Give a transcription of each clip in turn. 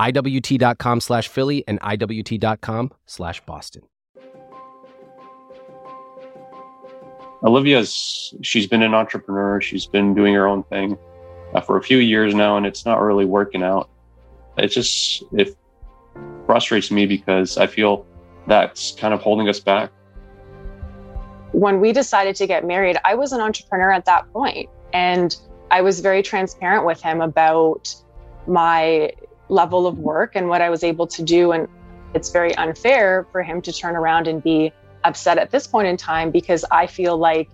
IWT.com slash Philly and IWT.com slash Boston. Olivia's, she's been an entrepreneur. She's been doing her own thing uh, for a few years now, and it's not really working out. It just, it frustrates me because I feel that's kind of holding us back when we decided to get married, I was an entrepreneur at that point, and I was very transparent with him about my level of work and what I was able to do. And it's very unfair for him to turn around and be upset at this point in time because I feel like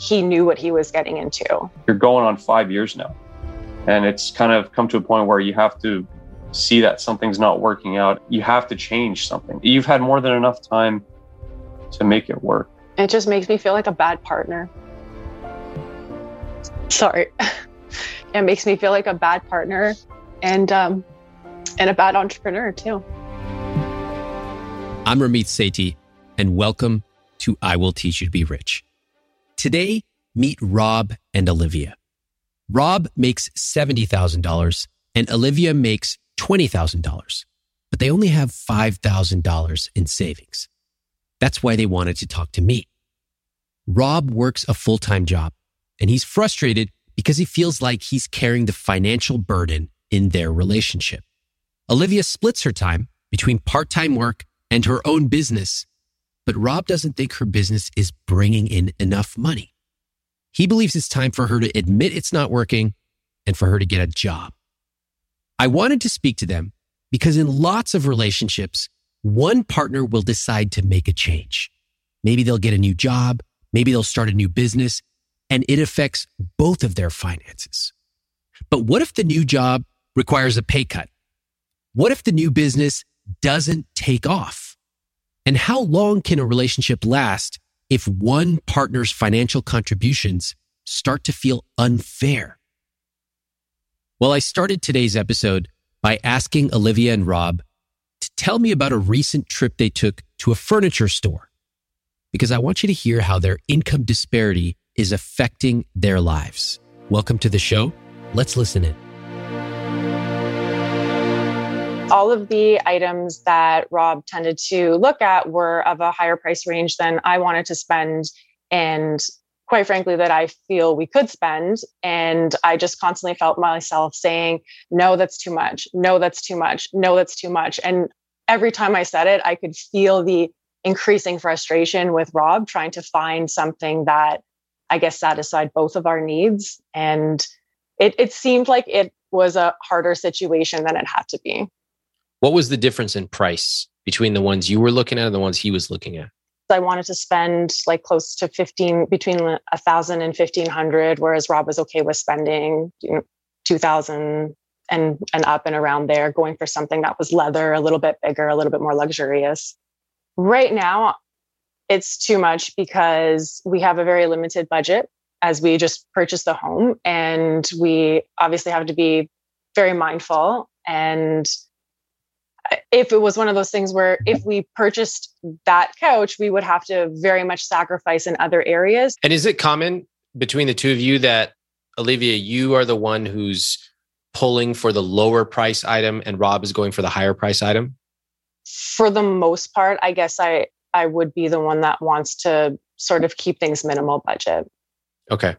he knew what he was getting into. You're going on five years now, and it's kind of come to a point where you have to see that something's not working out. You have to change something. You've had more than enough time to make it work. It just makes me feel like a bad partner. Sorry. it makes me feel like a bad partner and um, and a bad entrepreneur too. I'm Ramit Sethi, and welcome to I Will Teach You to Be Rich. Today, meet Rob and Olivia. Rob makes $70,000 and Olivia makes $20,000, but they only have $5,000 in savings. That's why they wanted to talk to me. Rob works a full time job and he's frustrated because he feels like he's carrying the financial burden in their relationship. Olivia splits her time between part time work and her own business, but Rob doesn't think her business is bringing in enough money. He believes it's time for her to admit it's not working and for her to get a job. I wanted to speak to them because in lots of relationships, one partner will decide to make a change. Maybe they'll get a new job. Maybe they'll start a new business and it affects both of their finances. But what if the new job requires a pay cut? What if the new business doesn't take off? And how long can a relationship last if one partner's financial contributions start to feel unfair? Well, I started today's episode by asking Olivia and Rob to tell me about a recent trip they took to a furniture store because I want you to hear how their income disparity is affecting their lives. Welcome to the show. Let's listen in. All of the items that Rob tended to look at were of a higher price range than I wanted to spend. And quite frankly, that I feel we could spend. And I just constantly felt myself saying, no, that's too much. No, that's too much. No, that's too much. And every time I said it, I could feel the increasing frustration with Rob trying to find something that I guess satisfied both of our needs. And it, it seemed like it was a harder situation than it had to be. What was the difference in price between the ones you were looking at and the ones he was looking at? I wanted to spend like close to 15 between a thousand and 1500, whereas Rob was okay with spending you know, 2000 and and up and around there, going for something that was leather, a little bit bigger, a little bit more luxurious. Right now, it's too much because we have a very limited budget as we just purchased the home, and we obviously have to be very mindful and if it was one of those things where if we purchased that couch, we would have to very much sacrifice in other areas. And is it common between the two of you that Olivia, you are the one who's pulling for the lower price item and Rob is going for the higher price item? For the most part, I guess I I would be the one that wants to sort of keep things minimal budget. Okay.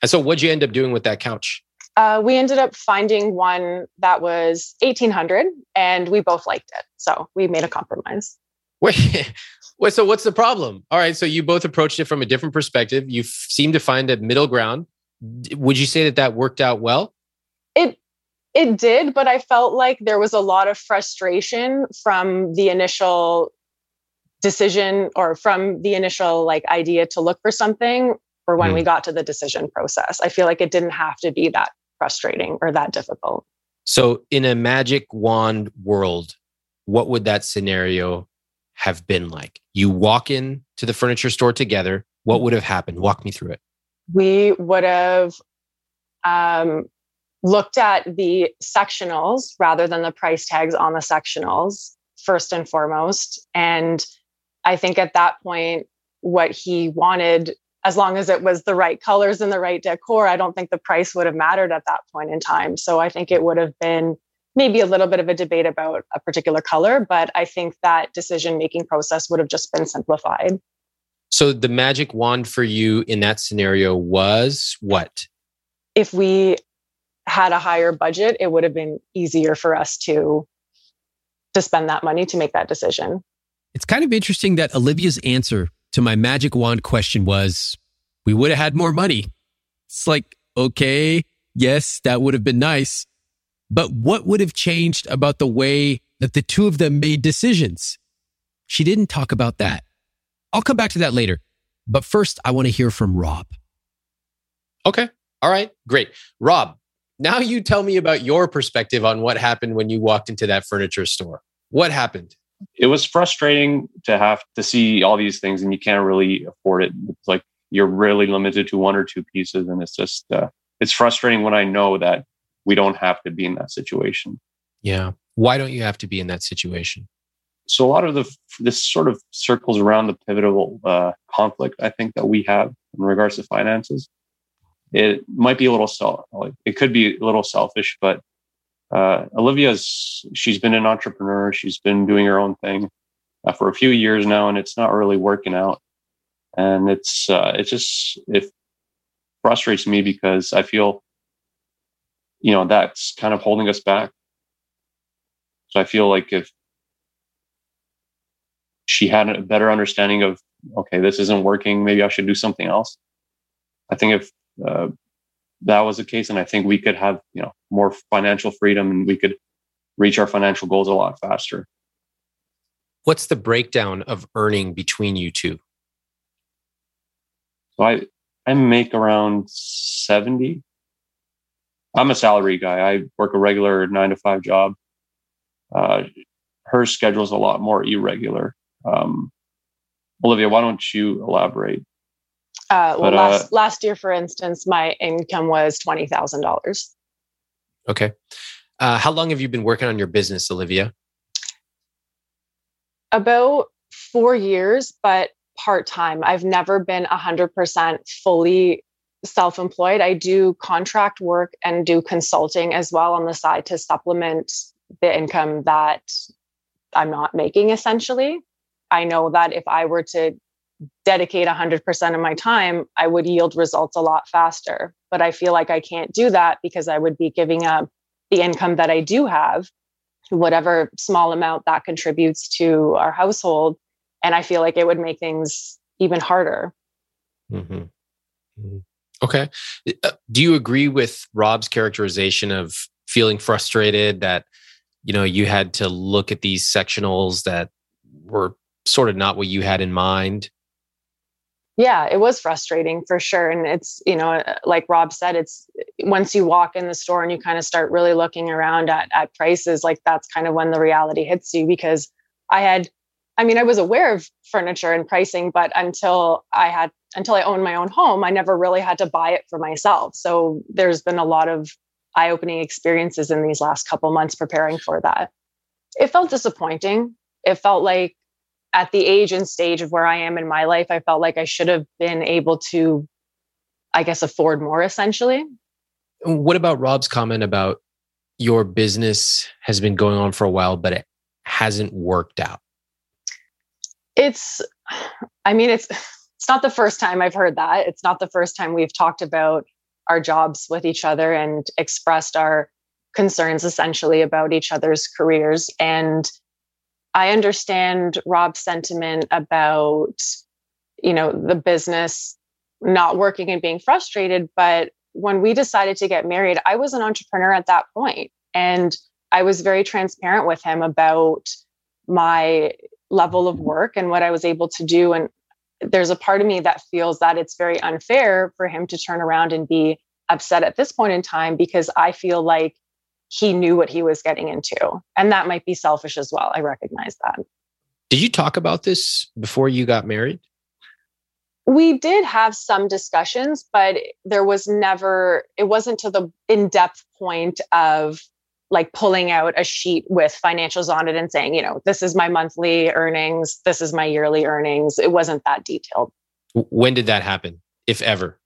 And so what'd you end up doing with that couch? Uh, we ended up finding one that was 1800 and we both liked it. So we made a compromise. Wait, wait, so what's the problem? All right. So you both approached it from a different perspective. You seem to find a middle ground. Would you say that that worked out well? It it did, but I felt like there was a lot of frustration from the initial decision or from the initial like idea to look for something or when mm. we got to the decision process. I feel like it didn't have to be that frustrating or that difficult. So, in a magic wand world, what would that scenario have been like? You walk in to the furniture store together. What would have happened? Walk me through it. We would have um, looked at the sectionals rather than the price tags on the sectionals first and foremost. And I think at that point, what he wanted as long as it was the right colors and the right decor, I don't think the price would have mattered at that point in time. So I think it would have been maybe a little bit of a debate about a particular color, but I think that decision making process would have just been simplified. So the magic wand for you in that scenario was what? If we had a higher budget, it would have been easier for us to to spend that money to make that decision. It's kind of interesting that Olivia's answer to my magic wand question was, we would have had more money. It's like, okay, yes, that would have been nice. But what would have changed about the way that the two of them made decisions? She didn't talk about that. I'll come back to that later. But first, I want to hear from Rob. Okay. All right. Great. Rob, now you tell me about your perspective on what happened when you walked into that furniture store. What happened? It was frustrating to have to see all these things and you can't really afford it. It's like you're really limited to one or two pieces, and it's just uh, it's frustrating when I know that we don't have to be in that situation. Yeah. Why don't you have to be in that situation? So a lot of the this sort of circles around the pivotal uh, conflict I think that we have in regards to finances. It might be a little self, like it could be a little selfish, but uh, Olivia's she's been an entrepreneur. She's been doing her own thing uh, for a few years now, and it's not really working out. And it's uh, it just it frustrates me because I feel, you know, that's kind of holding us back. So I feel like if she had a better understanding of okay, this isn't working, maybe I should do something else. I think if uh, that was the case, and I think we could have you know more financial freedom and we could reach our financial goals a lot faster. What's the breakdown of earning between you two? So I I make around 70. I'm a salary guy. I work a regular nine to five job. Uh, her schedule is a lot more irregular. Um, Olivia, why don't you elaborate? Uh, well, but, last uh, last year, for instance, my income was twenty thousand dollars. Okay, uh, how long have you been working on your business, Olivia? About four years, but part time. I've never been hundred percent fully self-employed. I do contract work and do consulting as well on the side to supplement the income that I'm not making. Essentially, I know that if I were to dedicate 100% of my time, I would yield results a lot faster. But I feel like I can't do that because I would be giving up the income that I do have, whatever small amount that contributes to our household. And I feel like it would make things even harder. Mm-hmm. Mm-hmm. Okay. Uh, do you agree with Rob's characterization of feeling frustrated that, you know, you had to look at these sectionals that were sort of not what you had in mind yeah it was frustrating for sure and it's you know uh, like rob said it's once you walk in the store and you kind of start really looking around at, at prices like that's kind of when the reality hits you because i had i mean i was aware of furniture and pricing but until i had until i owned my own home i never really had to buy it for myself so there's been a lot of eye-opening experiences in these last couple months preparing for that it felt disappointing. It felt like at the age and stage of where I am in my life, I felt like I should have been able to, I guess, afford more essentially. What about Rob's comment about your business has been going on for a while, but it hasn't worked out? It's, I mean, it's, it's not the first time I've heard that. It's not the first time we've talked about our jobs with each other and expressed our concerns essentially about each other's careers. And I understand Rob's sentiment about, you know, the business not working and being frustrated. But when we decided to get married, I was an entrepreneur at that point, And I was very transparent with him about my level of work and what I was able to do. And there's a part of me that feels that it's very unfair for him to turn around and be upset at this point in time because I feel like he knew what he was getting into. And that might be selfish as well. I recognize that. Did you talk about this before you got married? We did have some discussions, but there was never, it wasn't to the in depth point of like pulling out a sheet with financials on it and saying, you know, this is my monthly earnings, this is my yearly earnings. It wasn't that detailed. When did that happen, if ever?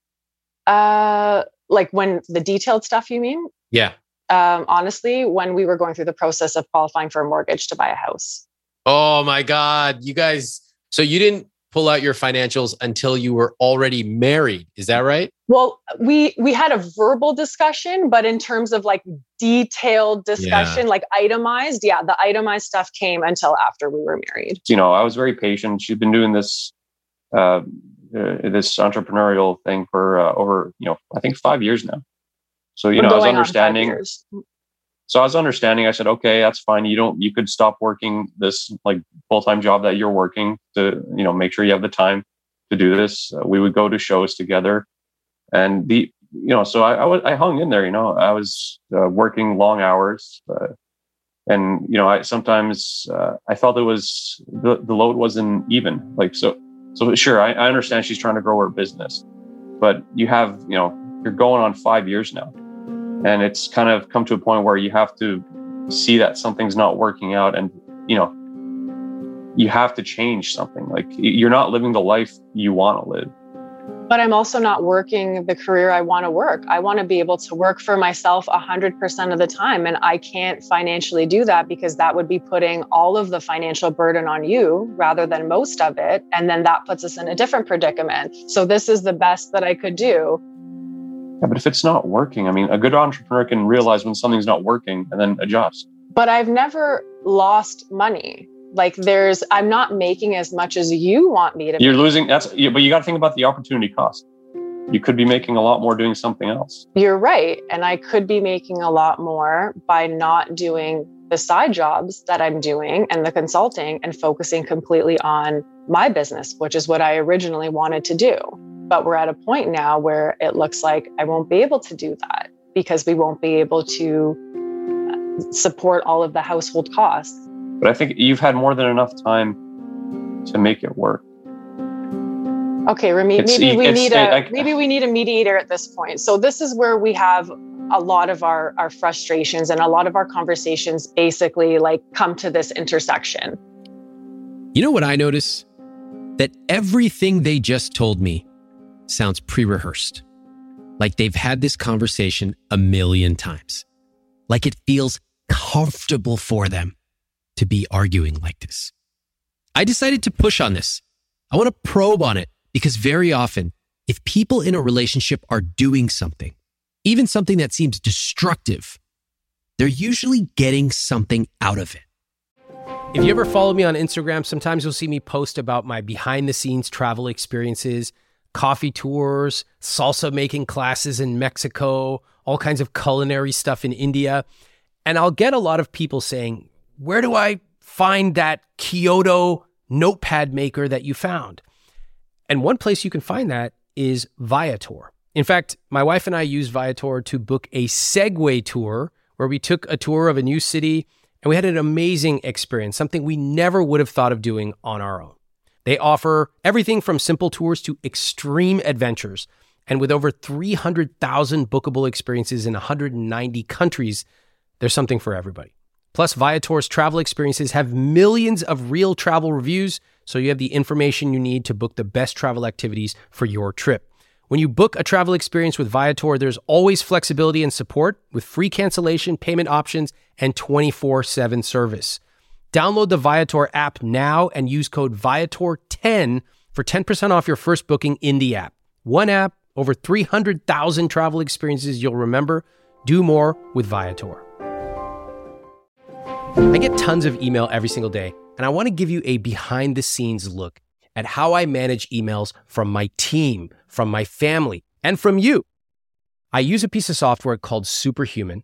Uh, like when the detailed stuff, you mean? Yeah um, honestly, when we were going through the process of qualifying for a mortgage to buy a house. Oh my God. You guys, so you didn't pull out your financials until you were already married. Is that right? Well, we we had a verbal discussion, but in terms of like detailed discussion, yeah. like itemized, yeah, the itemized stuff came until after we were married. You know, I was very patient. She'd been doing this uh, uh, this entrepreneurial thing for uh, over, you know, I think 5 years now. So, you know, I was understanding. So I was understanding. I said, okay, that's fine. You don't, you could stop working this like full time job that you're working to, you know, make sure you have the time to do this. Uh, we would go to shows together, and the, you know, so I, I, was, I hung in there. You know, I was uh, working long hours, uh, and you know, I sometimes uh, I felt it was the, the load wasn't even. Like so, so sure, I, I understand she's trying to grow her business, but you have, you know, you're going on five years now and it's kind of come to a point where you have to see that something's not working out and you know you have to change something. Like you're not living the life you want to live. But i'm also not working the career i want to work. I want to be able to work for myself 100% of the time and i can't financially do that because that would be putting all of the financial burden on you rather than most of it and then that puts us in a different predicament. So this is the best that i could do yeah, but if it's not working, I mean, a good entrepreneur can realize when something's not working and then adjust. But I've never lost money. Like there's, I'm not making as much as you want me to. You're make. losing. That's, yeah, but you got to think about the opportunity cost. You could be making a lot more doing something else. You're right. And I could be making a lot more by not doing the side jobs that I'm doing and the consulting and focusing completely on my business, which is what I originally wanted to do. But we're at a point now where it looks like I won't be able to do that because we won't be able to uh, support all of the household costs. But I think you've had more than enough time to make it work. Okay, Ramit, maybe we need a I, maybe we need a mediator at this point. So this is where we have a lot of our our frustrations and a lot of our conversations basically like come to this intersection. You know what I notice? That everything they just told me sounds pre rehearsed. Like they've had this conversation a million times. Like it feels comfortable for them to be arguing like this. I decided to push on this. I want to probe on it because very often, if people in a relationship are doing something, even something that seems destructive, they're usually getting something out of it. If you ever follow me on Instagram, sometimes you'll see me post about my behind the scenes travel experiences coffee tours, salsa making classes in Mexico, all kinds of culinary stuff in India. And I'll get a lot of people saying, Where do I find that Kyoto notepad maker that you found? And one place you can find that is Viator. In fact, my wife and I used Viator to book a Segway tour where we took a tour of a new city and we had an amazing experience, something we never would have thought of doing on our own. They offer everything from simple tours to extreme adventures. And with over 300,000 bookable experiences in 190 countries, there's something for everybody. Plus, Viator's travel experiences have millions of real travel reviews, so you have the information you need to book the best travel activities for your trip. When you book a travel experience with Viator, there's always flexibility and support with free cancellation, payment options, and 24 7 service. Download the Viator app now and use code Viator10 for 10% off your first booking in the app. One app, over 300,000 travel experiences you'll remember. Do more with Viator. I get tons of email every single day, and I want to give you a behind the scenes look at how I manage emails from my team, from my family, and from you. I use a piece of software called Superhuman,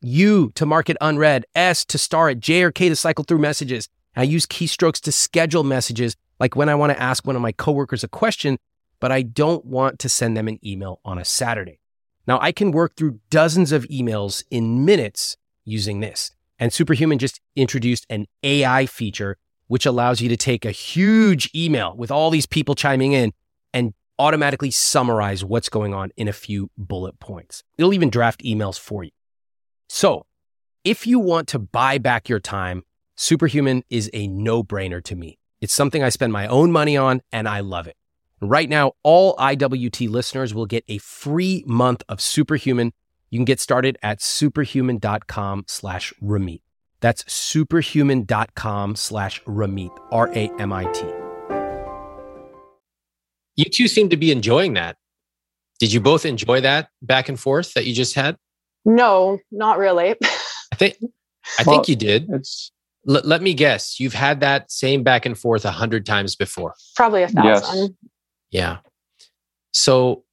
U to mark it unread, S to star it, J or K to cycle through messages. I use keystrokes to schedule messages, like when I want to ask one of my coworkers a question, but I don't want to send them an email on a Saturday. Now, I can work through dozens of emails in minutes using this. And Superhuman just introduced an AI feature which allows you to take a huge email with all these people chiming in and automatically summarize what's going on in a few bullet points. It'll even draft emails for you. So, if you want to buy back your time, Superhuman is a no brainer to me. It's something I spend my own money on and I love it. Right now, all IWT listeners will get a free month of Superhuman. You can get started at superhuman.com slash Ramit. That's superhuman.com slash Ramit, R A M I T. You two seem to be enjoying that. Did you both enjoy that back and forth that you just had? No, not really. I think I Well, think you did. It's L- let me guess. You've had that same back and forth a hundred times before. Probably a thousand. Yes. thousand. Yeah. So,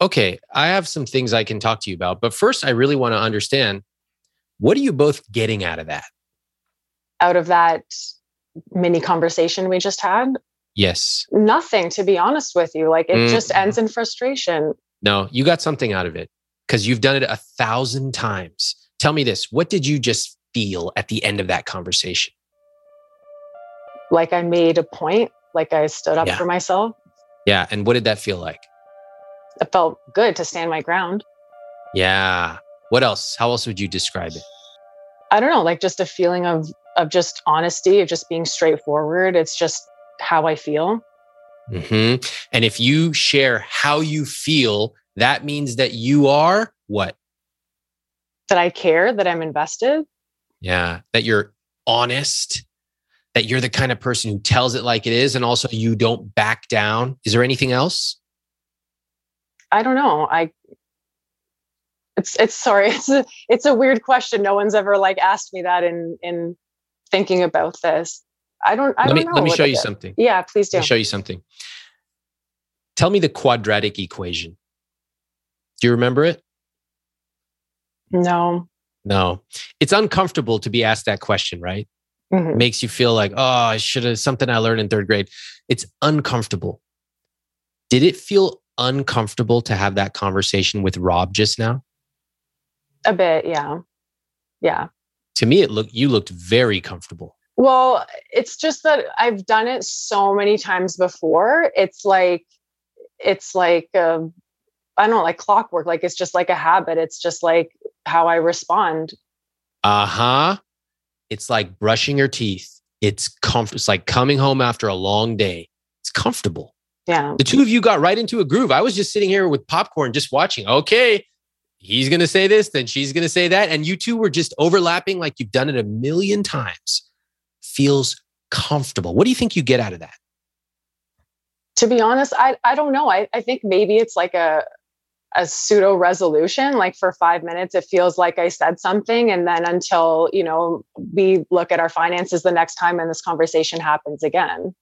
okay, I have some things I can talk to you about, but first, I really want to understand what are you both getting out of that? Out of that mini conversation we just had, Yes. nothing, to be honest with you. Like it Mm. just ends in frustration. No, you got something out of it because you've done it a thousand times. Tell me this what did you just feel at the end of that conversation? Like I made a point, like I stood up Yeah. for myself. Yeah. And what did that feel like? It felt good to stand my ground. Yeah. What else? How else would you describe it? I don't know, like just a feeling of of just honesty, of just being straightforward. It's just how I feel. Mm-hmm. And if you share how you feel, that means that you are what? That I care, that I'm invested. Yeah. That you're honest, that you're the kind of person who tells it like it is, and also you don't back down. Is there anything else? I don't know. I it's it's sorry, it's a it's a weird question. No one's ever like asked me that in in thinking about this. I don't I let don't me know. let me show you is. something. Yeah, please do. Let me show you something. Tell me the quadratic equation. Do you remember it? No. No. It's uncomfortable to be asked that question, right? Mhm. makes you feel like, oh, I should have something I learned in third grade. It's uncomfortable. Did it feel uncomfortable to have that conversation with Rob just now? A bit, yeah. Yeah. To me, it looked you looked very comfortable. Well, it's just that I've done it so many times before. It's like it's like um, I don't know, like clockwork. Like it's just like a habit. It's just like how I respond. Uh-huh. It's like brushing your teeth. It's comfort. It's like coming home after a long day. It's comfortable. Yeah. The two of you got right into a groove. I was just sitting here with popcorn, just watching. Okay, he's going to say this, then she's going to say that. And you two were just overlapping like you've done it a million times. Feels comfortable. What do you think you get out of that? To be honest, I I don't know. I, I think maybe it's like a a pseudo resolution. Like for five minutes, it feels like I said something. And then until, you know, we look at our finances the next time and this conversation happens again.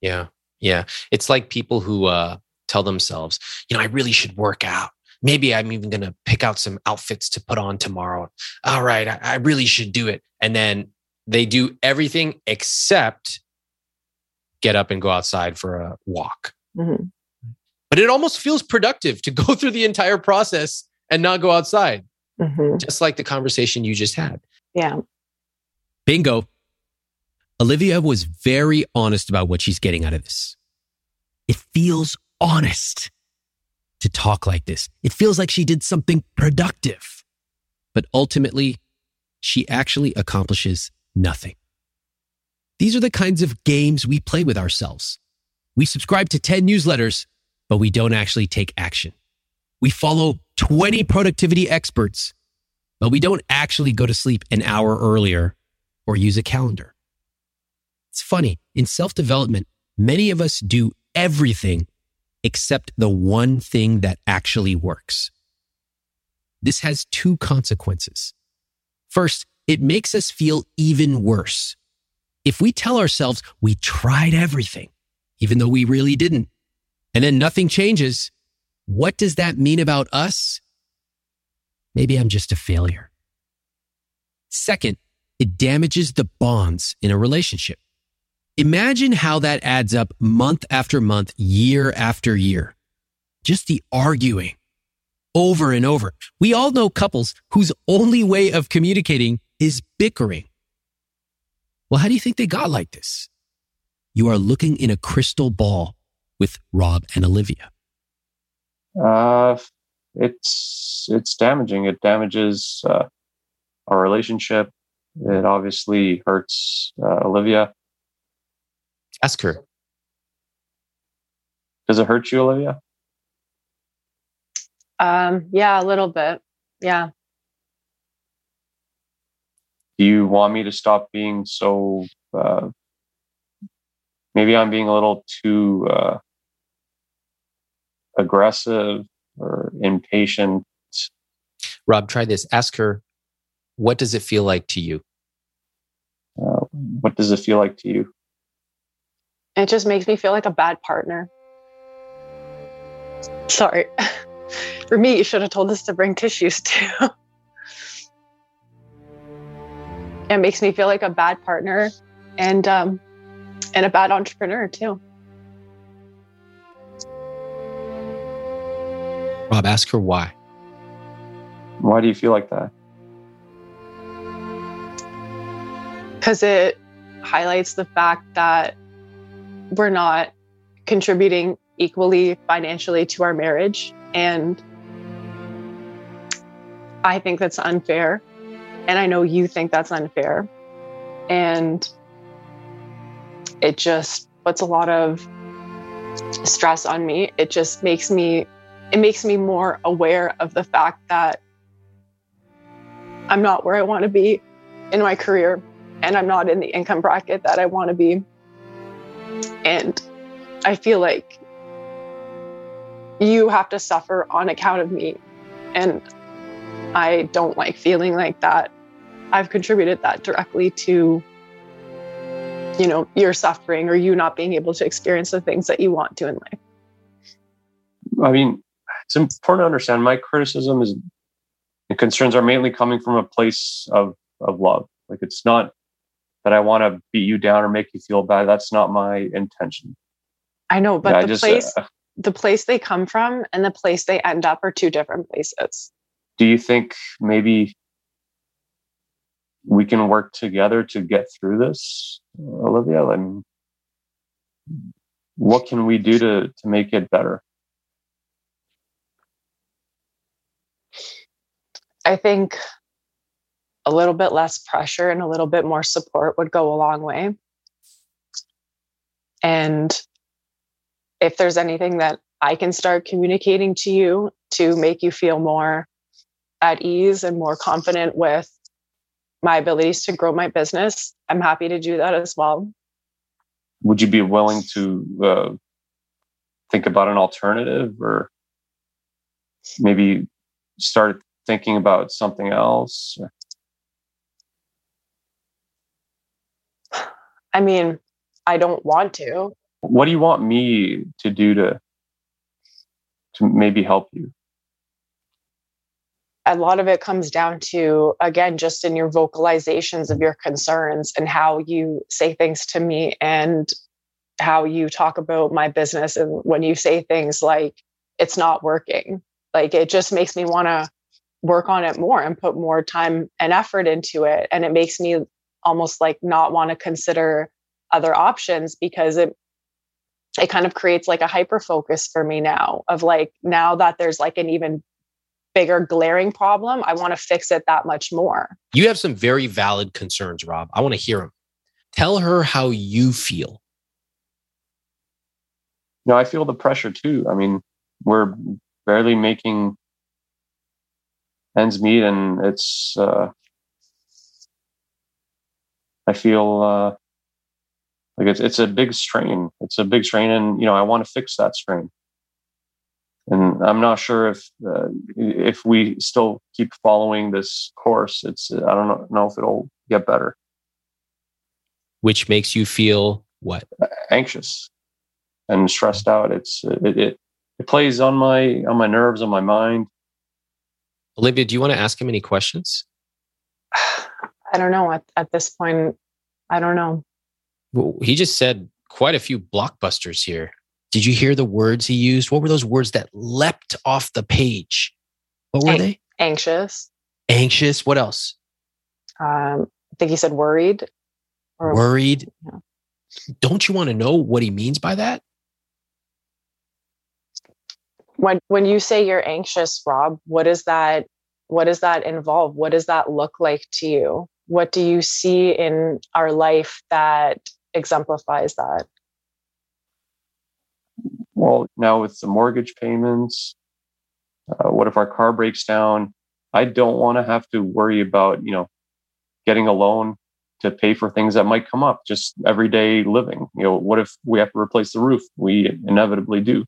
Yeah. Yeah. It's like people who uh, tell themselves, you know, I really should work out. maybe I'm even going to pick out some outfits to put on tomorrow. All right, I, I really should do it. And then they do everything except get up and go outside for a walk. Mm-hmm. But it almost feels productive to go through the entire process and not go outside, mm-hmm. just like the conversation you just had. Yeah. Bingo. Olivia was very honest about what she's getting out of this. It feels honest to talk like this. It feels like she did something productive. But ultimately, she actually accomplishes nothing. These are the kinds of games we play with ourselves. We subscribe to 10 newsletters, but we don't actually take action. We follow 20 productivity experts, but we don't actually go to sleep an hour earlier or use a calendar. It's funny. In self development, many of us do everything except the one thing that actually works. This has two consequences. First, it makes us feel even worse. If we tell ourselves we tried everything, even though we really didn't, and then nothing changes, what does that mean about us? Maybe I'm just a failure. Second, it damages the bonds in a relationship. Imagine how that adds up month after month, year after year. Just the arguing over and over. We all know couples whose only way of communicating is bickering. Well, how do you think they got like this? You are looking in a crystal ball with Rob and Olivia. Uh, it's it's damaging. It damages uh, our relationship. It obviously hurts uh, Olivia. Ask her. Does it hurt you, Olivia? Um, yeah, a little bit. Yeah. Do you want me to stop being so? Uh, maybe I'm being a little too uh, aggressive or impatient. Rob, try this. Ask her, what does it feel like to you? Uh, what does it feel like to you? It just makes me feel like a bad partner. Sorry. For me, you should have told us to bring tissues too. it makes me feel like a bad partner and um, and a bad entrepreneur too. Rob, ask her why. Why do you feel like that? Because it highlights the fact that we're not contributing equally financially to our marriage. And I think that's unfair. And I know you think that's unfair. And it just puts a lot of stress on me. It just makes me it makes me more aware of the fact that I'm not where I want to be in my career and I'm not in the income bracket that I want to be. And I feel like you have to suffer on account of me. And I don't like feeling like that. I've contributed that directly to, you know, your suffering or you not being able to experience the things that you want to in life. I mean, it's important to understand my criticism is and concerns are mainly coming from a place of, of love. Like it's not that I want to beat you down or make you feel bad. That's not my intention. I know, but yeah, the just, place uh, the place they come from and the place they end up are two different places. Do you think maybe we can work together to get through this, Olivia? And what can we do to to make it better? I think a little bit less pressure and a little bit more support would go a long way. And if there's anything that I can start communicating to you to make you feel more at ease and more confident with my abilities to grow my business, I'm happy to do that as well. Would you be willing to uh, think about an alternative or maybe start thinking about something else? I mean, I don't want to. What do you want me to do to to maybe help you? a lot of it comes down to again just in your vocalizations of your concerns and how you say things to me and how you talk about my business and when you say things like it's not working like it just makes me want to work on it more and put more time and effort into it. And it makes me almost like not want to consider other options because it it kind of creates like a hyper focus for me now of like now that there's like an even bigger glaring problem i want to fix it that much more. You have some very valid concerns rob. I want to hear them tell her how you feel. You know i feel the pressure too. I mean we're barely making ends meet and it's uh i feel uh like it's it's a big strain. It's a big strain and you know i want to fix that strain. And i'm not sure if uh, if we still keep following this course it's i don't know if it'll get better. Which makes you feel what? Anxious and stressed out. It's it, it it plays on my on my nerves on my mind Olivia, do you want to ask him any questions? I don't know. At, at this point, I don't know. Well, he just said quite a few blockbusters here. Did you hear the words he used? What were those words that leapt off the page? What were An- they? Anxious. Anxious. What else? Um, I think he said worried. Or, worried. Yeah. Don't you want to know what he means by that? When when you say you're anxious rob what is that what does that involve? What does that look like to you? What do you see in our life that exemplifies that? Well now with the mortgage payments uh, what if our car breaks down? I don't want to have to worry about you know getting a loan to pay for things that might come up just everyday living. You know what if we have to replace the roof? We inevitably do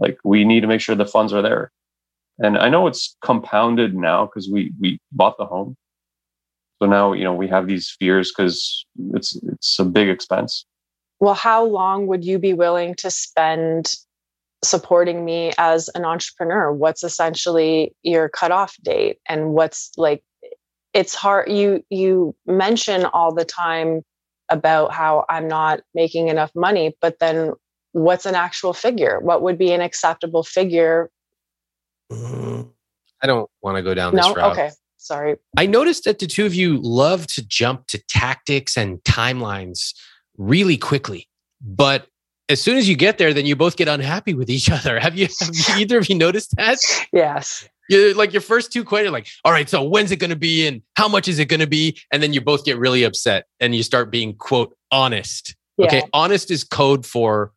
like we need to make sure the funds are there. And I know it's compounded now because we we bought the home. So now, you know, we have these fears because it's it's a big expense. Well, how long would you be willing to spend supporting me as an entrepreneur? What's essentially your cutoff date? And what's like it's hard you you mention all the time about how I'm not making enough money, but then what's an actual figure? What would be an acceptable figure? Mm-hmm. I don't want to go down this no? route. Okay. Sorry. I noticed that the two of you love to jump to tactics and timelines really quickly. But as soon as you get there, then you both get unhappy with each other. Have you, have you either of you noticed that? Yes. you like your first two questions, like, all right, so when's it going to be and how much is it going to be? And then you both get really upset and you start being, quote, honest. Yeah. Okay. Honest is code for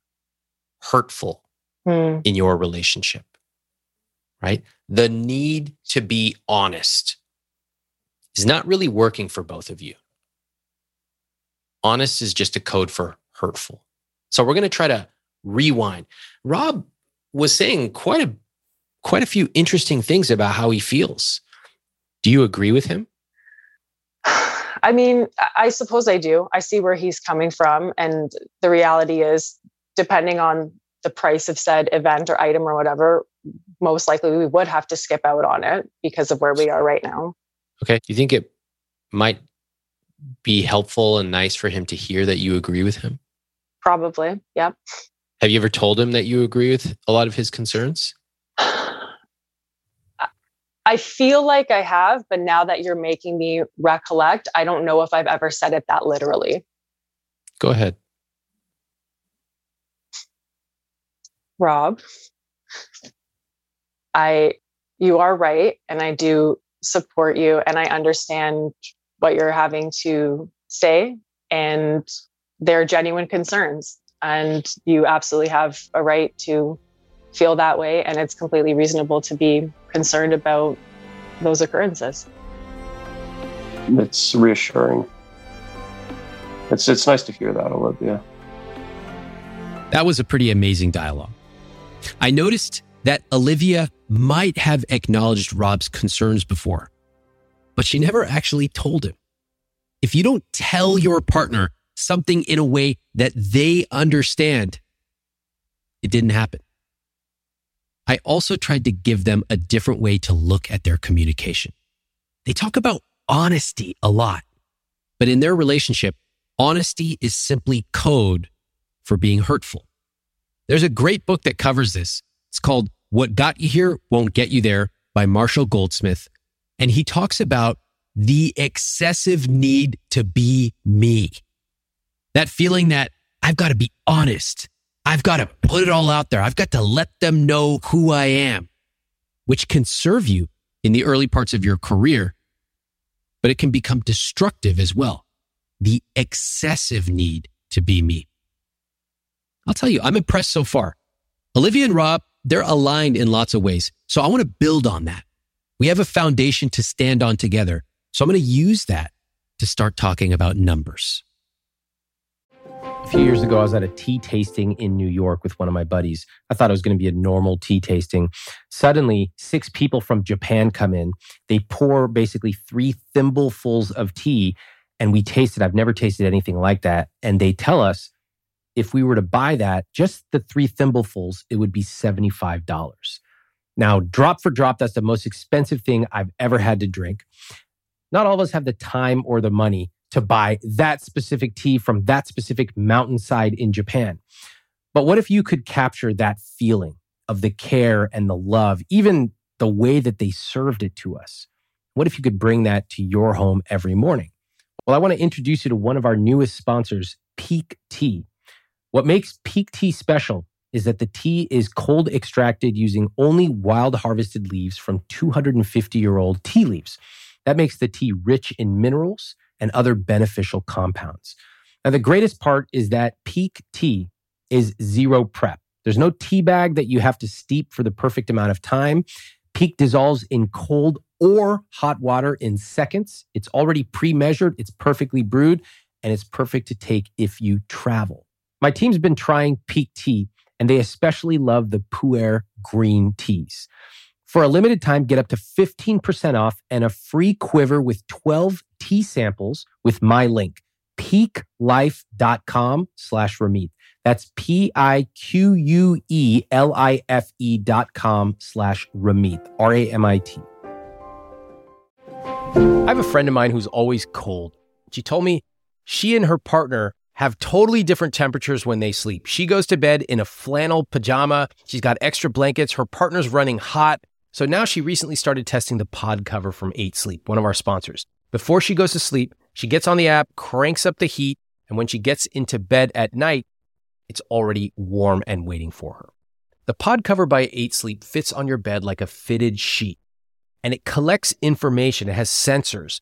hurtful mm. in your relationship, right? The need to be honest is not really working for both of you. Honest is just a code for hurtful. So we're going to try to rewind. Rob was saying quite a quite a few interesting things about how he feels. Do you agree with him? I mean, I suppose I do. I see where he's coming from. And the reality is, depending on the price of said event or item or whatever, most likely we would have to skip out on it because of where we are right now. Okay. Do you think it might be helpful and nice for him to hear that you agree with him? Probably. Yep. Have you ever told him that you agree with a lot of his concerns? I feel like I have, but now that you're making me recollect, I don't know if I've ever said it that literally. Go ahead. Rob, I you are right and I do support you and I understand what you're having to say and they're genuine concerns and you absolutely have a right to feel that way and it's completely reasonable to be concerned about those occurrences. It's reassuring. It's it's nice to hear that, Olivia. That was a pretty amazing dialogue. I noticed that Olivia might have acknowledged Rob's concerns before, but she never actually told him. If you don't tell your partner something in a way that they understand, it didn't happen. I also tried to give them a different way to look at their communication. They talk about honesty a lot, but in their relationship, honesty is simply code for being hurtful. There's a great book that covers this. It's called What Got You Here Won't Get You There by Marshall Goldsmith. And he talks about the excessive need to be me. That feeling that I've got to be honest. I've got to put it all out there. I've got to let them know who I am, which can serve you in the early parts of your career, but it can become destructive as well. The excessive need to be me. I'll tell you, I'm impressed so far. Olivia and Rob, they're aligned in lots of ways. So I want to build on that. We have a foundation to stand on together. So I'm going to use that to start talking about numbers. A few years ago, I was at a tea tasting in New York with one of my buddies. I thought it was going to be a normal tea tasting. Suddenly, six people from Japan come in. They pour basically three thimblefuls of tea, and we taste it. I've never tasted anything like that. And they tell us if we were to buy that, just the three thimblefuls, it would be $75. Now, drop for drop, that's the most expensive thing I've ever had to drink. Not all of us have the time or the money to buy that specific tea from that specific mountainside in Japan. But what if you could capture that feeling of the care and the love, even the way that they served it to us? What if you could bring that to your home every morning? Well, I want to introduce you to one of our newest sponsors, Pique Tea. What makes Pique Tea special is that the tea is cold extracted using only wild harvested leaves from 250 year old tea leaves. That makes the tea rich in minerals and other beneficial compounds. Now, the greatest part is that Pique Tea is zero prep. There's no tea bag that you have to steep for the perfect amount of time. Pique dissolves in cold or hot water in seconds. It's already pre measured, it's perfectly brewed, and it's perfect to take if you travel. My team's been trying Pique Tea, and they especially love the Pu'er green teas. For a limited time, get up to 15% off and a free quiver with 12 tea samples with my link, piquelife.com slash Ramit. That's P-I-Q-U-E-L-I-F-E dot com slash Ramit, R-A-M-I-T. I have a friend of mine who's always cold. She told me she and her partner have totally different temperatures when they sleep. She goes to bed in a flannel pajama. She's got extra blankets. Her partner's running hot. So now she recently started testing the pod cover from 8 Sleep, one of our sponsors. Before she goes to sleep, she gets on the app, cranks up the heat, and when she gets into bed at night, it's already warm and waiting for her. The pod cover by 8 Sleep fits on your bed like a fitted sheet, and it collects information. It has sensors.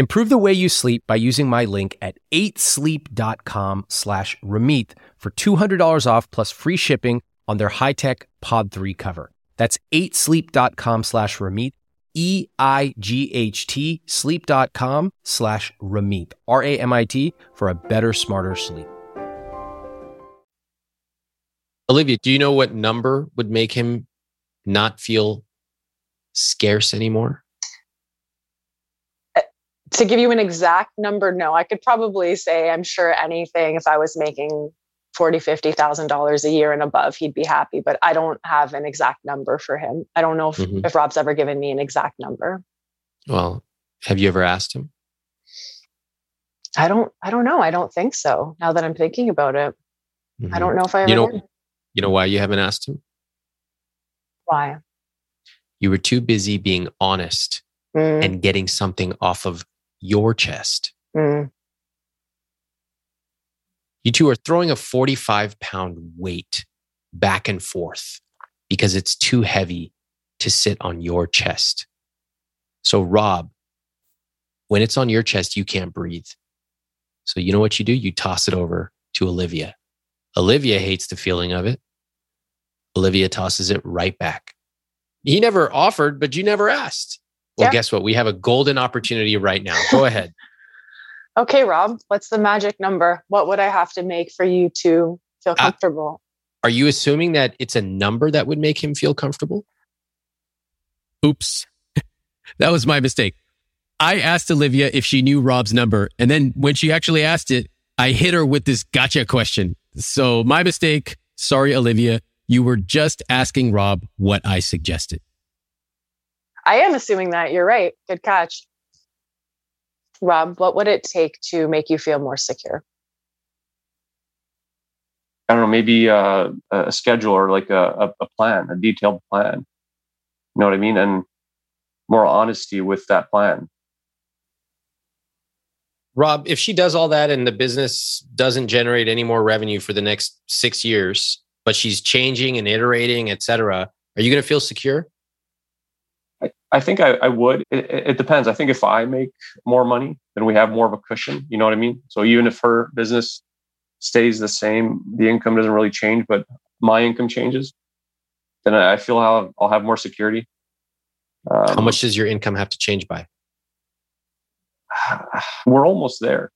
Improve the way you sleep by using my link at 8sleep.com slash Ramit for $200 off plus free shipping on their high-tech Pod 3 cover. That's 8sleep.com slash Ramit E-I-G-H-T, sleep.com slash Ramit, R-A-M-I-T, for a better, smarter sleep. Olivia, do you know what number would make him not feel scarce anymore? To give you an exact number, no. I could probably say, I'm sure anything if I was making forty, fifty thousand dollars a year and above, he'd be happy. But I don't have an exact number for him. I don't know if, mm-hmm. if Rob's ever given me an exact number. Well, have you ever asked him? I don't. I don't know. I don't think so. Now that I'm thinking about it, mm-hmm. I don't know if I ever. You know, did. you know why you haven't asked him? Why? You were too busy being honest mm. and getting something off of your chest. Mm. You two are throwing a 45 pound weight back and forth because it's too heavy to sit on your chest. So, Rob, when it's on your chest, you can't breathe. So, you know what you do? You toss it over to Olivia. Olivia hates the feeling of it. Olivia tosses it right back. He never offered, but you never asked. Well, yeah. guess what? We have a golden opportunity right now. Go ahead. Okay, Rob, what's the magic number? What would I have to make for you to feel comfortable? Uh, are you assuming that it's a number that would make him feel comfortable? Oops. that was my mistake. I asked Olivia if she knew Rob's number. And then when she actually asked it, I hit her with this gotcha question. So my mistake. Sorry, Olivia. You were just asking Rob what I suggested. I am assuming that you're right. Good catch. Rob, what would it take to make you feel more secure? I don't know, maybe uh, a schedule or like a, a plan, a detailed plan. You know what I mean? And more honesty with that plan. Rob, if she does all that and the business doesn't generate any more revenue for the next six years, but she's changing and iterating, et cetera, are you going to feel secure? I, think I, I would. It, it, depends. I think if I make more money, then we have more of a cushion. You know what I mean? So even if her business stays the same, the income doesn't really change, but my income changes, then I feel I'll have, I'll have more security. Um, How much does your income have to change by? we're almost there.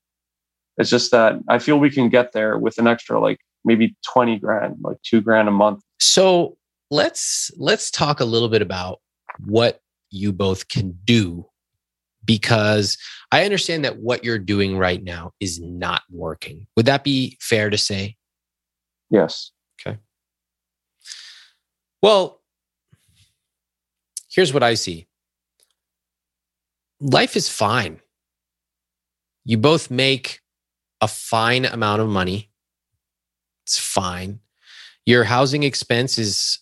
It's just that I feel we can get there with an extra like maybe 20 grand, like two grand a month. So let's let's talk a little bit about what you both can do because I understand that what you're doing right now is not working. Would that be fair to say? Yes. Okay. Well, here's what I see life is fine you both make a fine amount of money. It's fine. Your housing expense is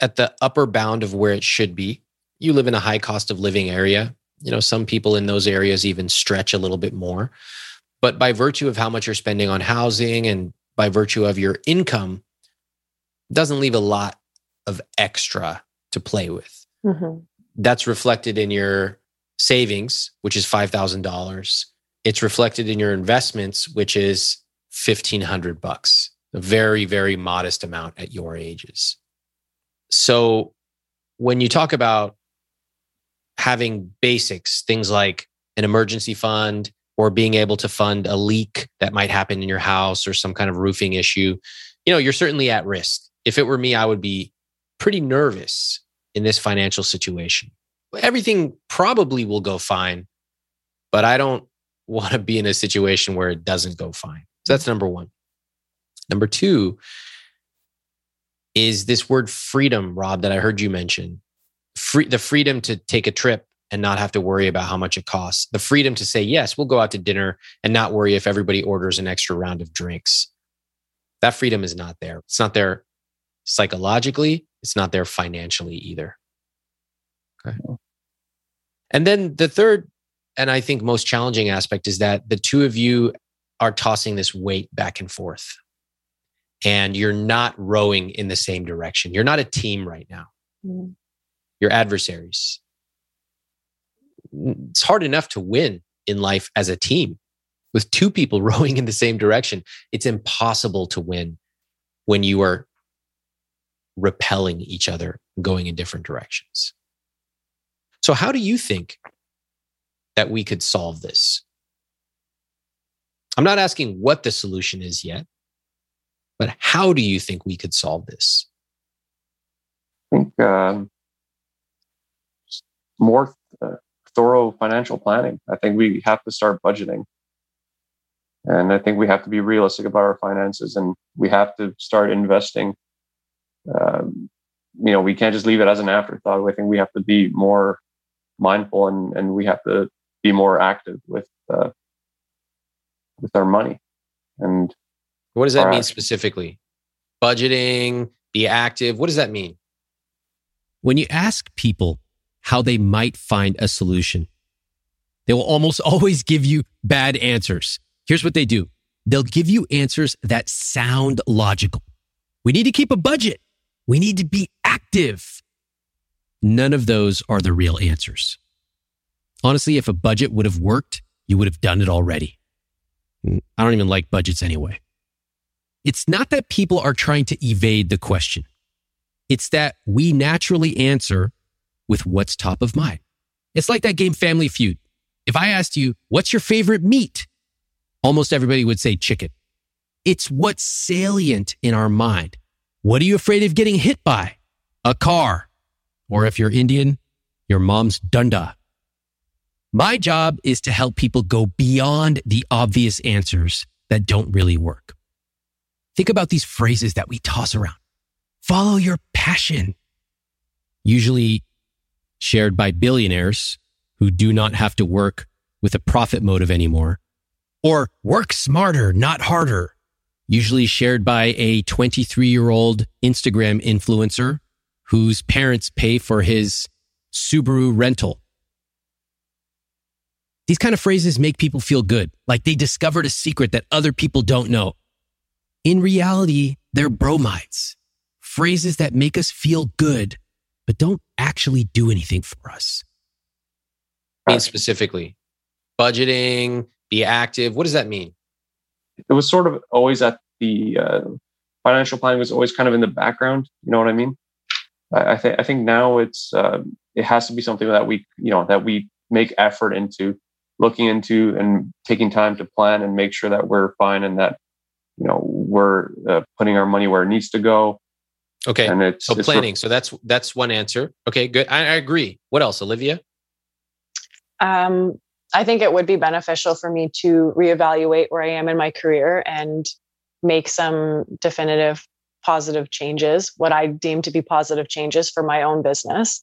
at the upper bound of where it should be. You live in a high cost of living area. You know, some people in those areas even stretch a little bit more. But by virtue of how much you're spending on housing and by virtue of your income, doesn't leave a lot of extra to play with. Mm-hmm. That's reflected in your savings, which is $5,000. It's reflected in your investments, which is 1500 bucks, a very, very modest amount at your ages. So when you talk about having basics, things like an emergency fund or being able to fund a leak that might happen in your house or some kind of roofing issue, you know, you're certainly at risk. If it were me, I would be pretty nervous in this financial situation everything probably will go fine, but I don't want to be in a situation where it doesn't go fine. So that's number one. Number two is this word freedom, Rob, that I heard you mention. Free, the freedom to take a trip and not have to worry about how much it costs. The freedom to say, yes, we'll go out to dinner and not worry if everybody orders an extra round of drinks. That freedom is not there. It's not there psychologically, it's not there financially either. Okay. And then the third, and I think most challenging aspect is that the two of you are tossing this weight back and forth. And you're not rowing in the same direction. You're not a team right now. Mm. You're adversaries. It's hard enough to win in life as a team with two people rowing in the same direction. It's impossible to win when you are repelling each other, going in different directions. So, how do you think that we could solve this? I'm not asking what the solution is yet, but how do you think we could solve this? I think uh, more uh, thorough financial planning. I think we have to start budgeting. And I think we have to be realistic about our finances and we have to start investing. Um, you know, we can't just leave it as an afterthought. I think we have to be more mindful and and we have to be more active with uh, with our money. And what does that mean specifically? Budgeting, be active. What does that mean? When you ask people how they might find a solution, they will almost always give you bad answers. Here's what they do. They'll give you answers that sound logical. We need to keep a budget. We need to be active. None of those are the real answers. Honestly, if a budget would have worked, you would have done it already. Mm, I don't even like budgets anyway. It's not that people are trying to evade the question. It's that we naturally answer with what's top of mind. It's like that game Family Feud. If I asked you, what's your favorite meat? Almost everybody would say chicken. It's what's salient in our mind. What are you afraid of getting hit by? A car. Or if you're Indian, your mom's dunda. My job is to help people go beyond the obvious answers that don't really work. Think about these phrases that we toss around. Follow your passion. Usually shared by billionaires who do not have to work with a profit motive anymore. Or work smarter, not harder. Usually shared by a 23 year old Instagram influencer whose parents pay for his Subaru rental. These kind of phrases make people feel good, like they discovered a secret that other people don't know. In reality, they're bromides, phrases that make us feel good, but don't actually do anything for us. I mean specifically? Budgeting, be active. What does that mean? It was sort of always at the uh, financial planning was always kind of in the background. You know what I mean? I, I think I think now it's uh, it has to be something that we you know that we make effort into looking into and taking time to plan and make sure that we're fine and that you know we're uh, putting our money where it needs to go Okay. and it's, So it's planning. So that's that's one answer. Okay, good. I, I agree. What else, Olivia? Um, I think it would be beneficial for me to reevaluate where I am in my career and make some definitive positive changes, what I deem to be positive changes for my own business.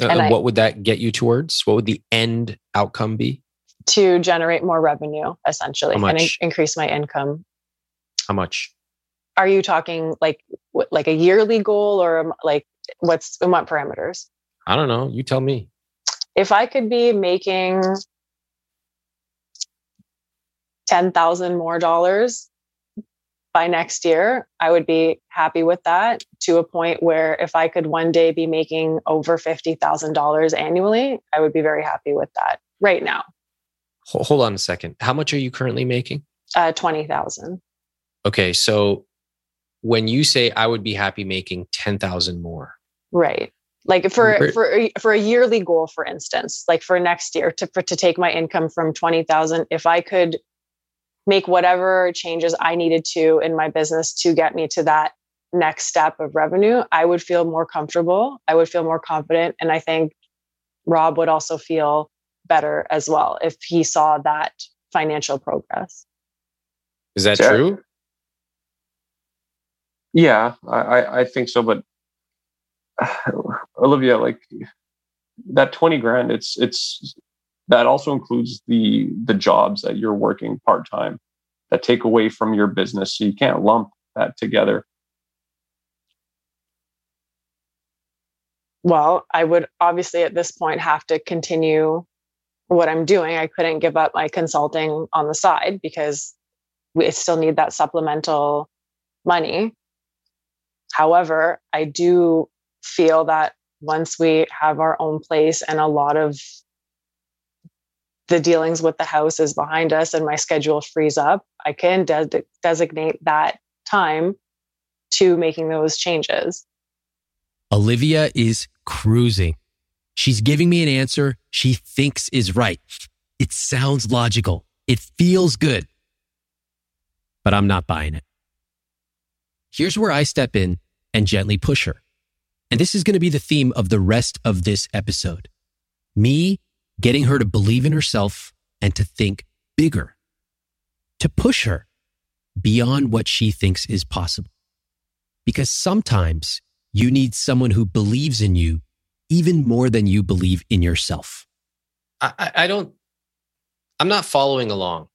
Uh, And I- what would that get you towards? What would the end outcome be? to generate more revenue essentially and in- increase my income How much? are you talking like what, like a yearly goal or um, like what's in what parameters I don't know. You tell me. if i could be making 10,000 more dollars by next year i would be happy with that to a point where if i could one day be making over $50,000 annually i would be very happy with that right now Hold on a second. How much are you currently making? uh 20,000 Okay, so when you say I would be happy making 10,000 more. Right. Like for for for a yearly goal, for instance, like for next year to for, to take my income from twenty thousand, if I could make whatever changes I needed to in my business to get me to that next step of revenue, I would feel more comfortable. I would feel more confident, and I think Rob would also feel better as well if he saw that financial progress. Is that Yeah. true? Yeah I, I think so but olivia like that 20 grand it's it's that also includes the the jobs that you're working part-time that take away from your business so you can't lump that together well, I would obviously at this point have to continue what I'm doing. I couldn't give up my consulting on the side because we still need that supplemental money. However, I do feel that once we have our own place and a lot of the dealings with the house is behind us and my schedule frees up, I can de- designate that time to making those changes. Olivia is cruising. She's giving me an answer she thinks is right. It sounds logical. It feels good. But I'm not buying it. Here's where I step in and gently push her. And this is going to be the theme of the rest of this episode. Me getting her to believe in herself and to think bigger, to push her beyond what she thinks is possible. Because sometimes you need someone who believes in you even more than you believe in yourself. I, I- don't, I'm not following along.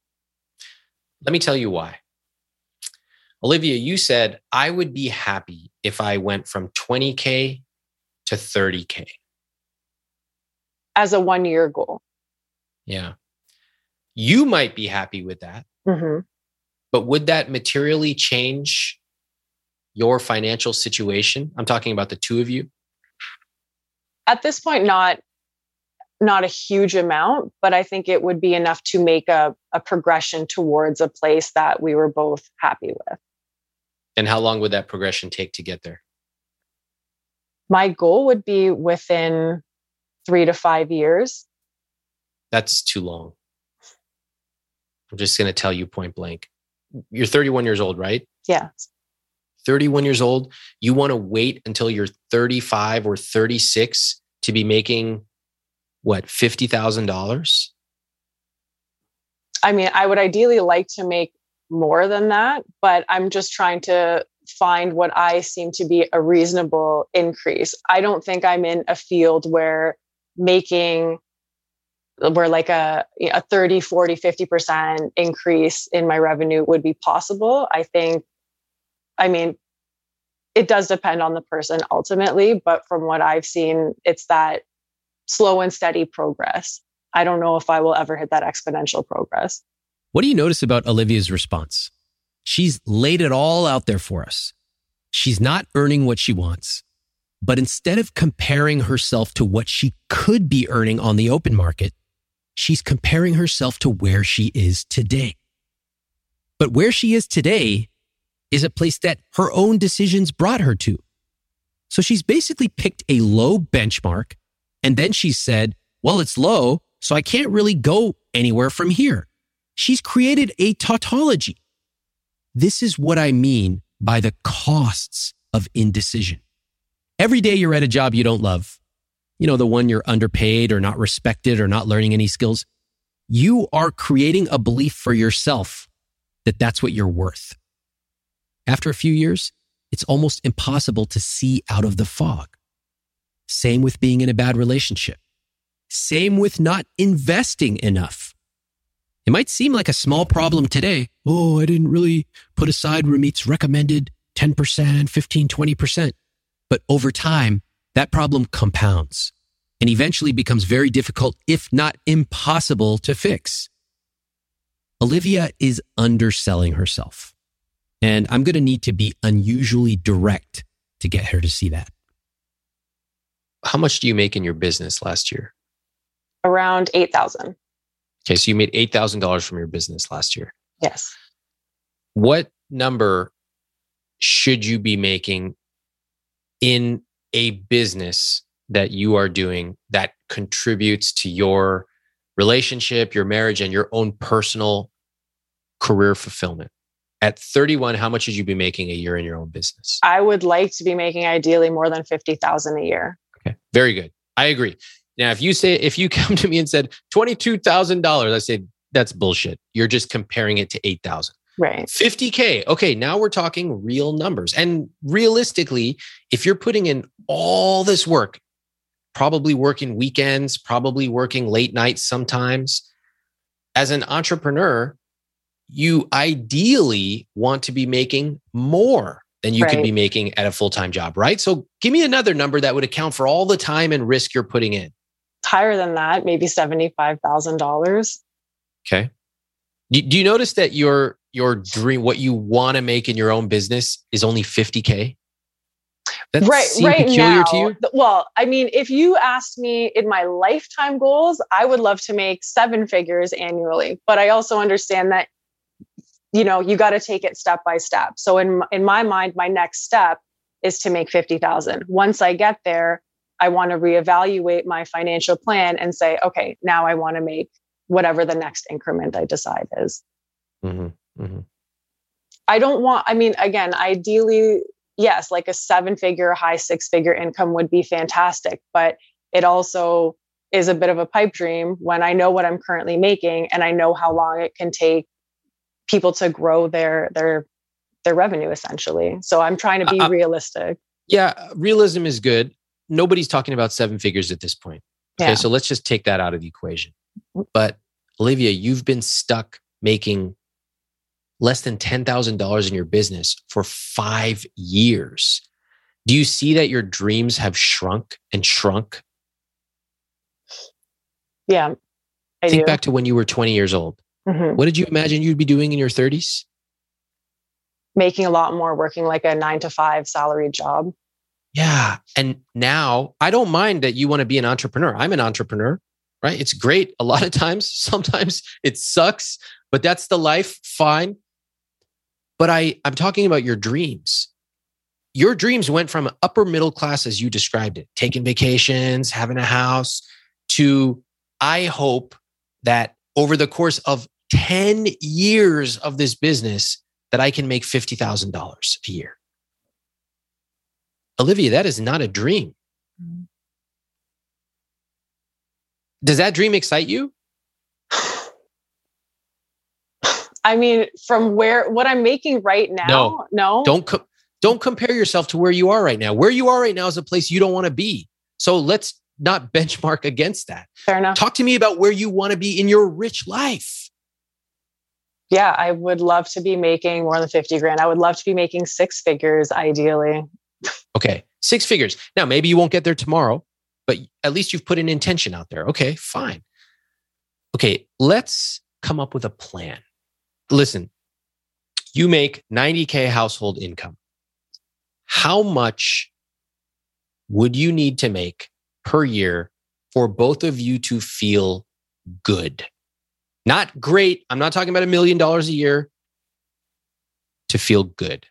Let me tell you why. Olivia, you said I would be happy if I went from 20K to 30K. As a one year goal. Yeah. You might be happy with that, Mhm. but would that materially change your financial situation? I'm talking about the two of you. at this point not not a huge amount but i think it would be enough to make a, a progression towards a place that we were both happy with And how long would that progression take to get there? my goal would be within three to five years That's too long. I'm just going to tell you point blank. You're 31 years old, right? Yeah. 31 years old. You want to wait until you're 35 or 36 to be making what, $50,000? I mean, I would ideally like to make more than that, but I'm just trying to find what I seem to be a reasonable increase. I don't think I'm in a field where making where like a, a 30 40 50% increase in my revenue would be possible. I think i mean it does depend on the person ultimately but from what i've seen it's that slow and steady progress. I don't know if i will ever hit that exponential progress what do you notice about olivia's response she's laid it all out there for us she's not earning what she wants but instead of comparing herself to what she could be earning on the open market she's comparing herself to where she is today. But where she is today is a place that her own decisions brought her to. So she's basically picked a low benchmark and then she said, well, it's low, so I can't really go anywhere from here. She's created a tautology. This is what I mean by the costs of indecision. Every day you're at a job you don't love, you know, the one you're underpaid or not respected or not learning any skills, you are creating a belief for yourself that that's what you're worth. After a few years, it's almost impossible to see out of the fog. Same with being in a bad relationship. Same with not investing enough. It might seem like a small problem today. Oh, I didn't really put aside Ramit's recommended 10%, 15, 20%. But over time, that problem compounds and eventually becomes very difficult, if not impossible to fix. Olivia is underselling herself. And I'm going to need to be unusually direct to get her to see that. How much do you make in your business last year? Around 8,000. Okay, so you made $8,000 from your business last year. Yes. What number should you be making in a business that you are doing that contributes to your relationship, your marriage, and your own personal career fulfillment? At 31, how much should you be making a year in your own business? I would like to be making ideally more than 50,000 a year. Okay. Very good. I agree. Now, if you say, if you come to me and said $22,000, I say, that's bullshit. You're just comparing it to 8,000. Right. 50K. Okay. Now we're talking real numbers. And realistically, if you're putting in all this work, probably working weekends, probably working late nights sometimes, as an entrepreneur, you ideally want to be making more than you right. could be making at a full time job, right? So give me another number that would account for all the time and risk you're putting in. Higher than that, maybe $75,000. Okay. Do, do you notice that your your dream, what you want to make in your own business, is only 50k? That right, right now. Well, I mean, if you asked me in my lifetime goals, I would love to make seven figures annually. But I also understand that, you know, you got to take it step by step. So in in my mind, my next step is to make fifty thousand. Once I get there, I want to reevaluate my financial plan and say, okay, now I want to make whatever the next increment I decide is. Mm-hmm. Mm-hmm. I don't want, I mean, again, ideally, yes, like a seven figure, high six figure income would be fantastic, but it also is a bit of a pipe dream when I know what I'm currently making and I know how long it can take people to grow their their their revenue essentially. So I'm trying to be uh, realistic. Yeah, realism is good. Nobody's talking about seven figures at this point. Okay, yeah. so let's just take that out of the equation. But Olivia, you've been stuck making less than $10,000 in your business for five years. Do you see that your dreams have shrunk and shrunk? Yeah. I Think do. back to when you were 20 years old. Mm-hmm. What did you imagine you'd be doing in your 30s? Making a lot more, working like a nine to five salaried job. Yeah. And now I don't mind that you want to be an entrepreneur. I'm an entrepreneur, right? It's great. A lot of times, sometimes it sucks, but that's the life. Fine. But I, I'm talking about your dreams. Your dreams went from upper middle class, as you described it, taking vacations, having a house, to I hope that over the course of 10 years of this business that I can make $50,000 a year. Olivia, that is not a dream. Mm-hmm. Does that dream excite you? I mean, from where what I'm making right now, no, no. Don't co- don't compare yourself to where you are right now. Where you are right now is a place you don't want to be. So let's not benchmark against that. Fair enough. Talk to me about where you want to be in your rich life. Yeah, I would love to be making more than 50 grand. I would love to be making six figures ideally. Okay, six figures. Now, maybe you won't get there tomorrow, but at least you've put an intention out there. Okay, fine. Okay, let's come up with a plan. Listen, you make 90K household income. How much would you need to make per year for both of you to feel good? Not great. I'm not talking about a million dollars a year to feel good.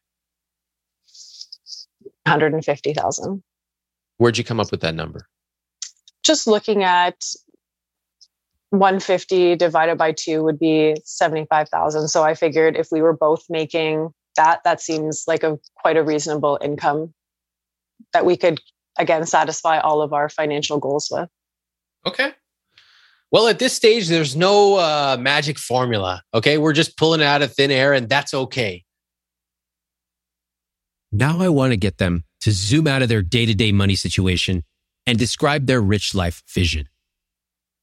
150,000. Where'd you come up with that number? Just looking at 150 divided by 2 would be 75,000. So I figured if we were both making that that seems like a quite a reasonable income that we could again satisfy all of our financial goals with. Okay. Well, at this stage, there's no uh, magic formula. Okay. We're just pulling it out of thin air, and that's okay. Now I want to get them to zoom out of their day to day money situation and describe their rich life vision.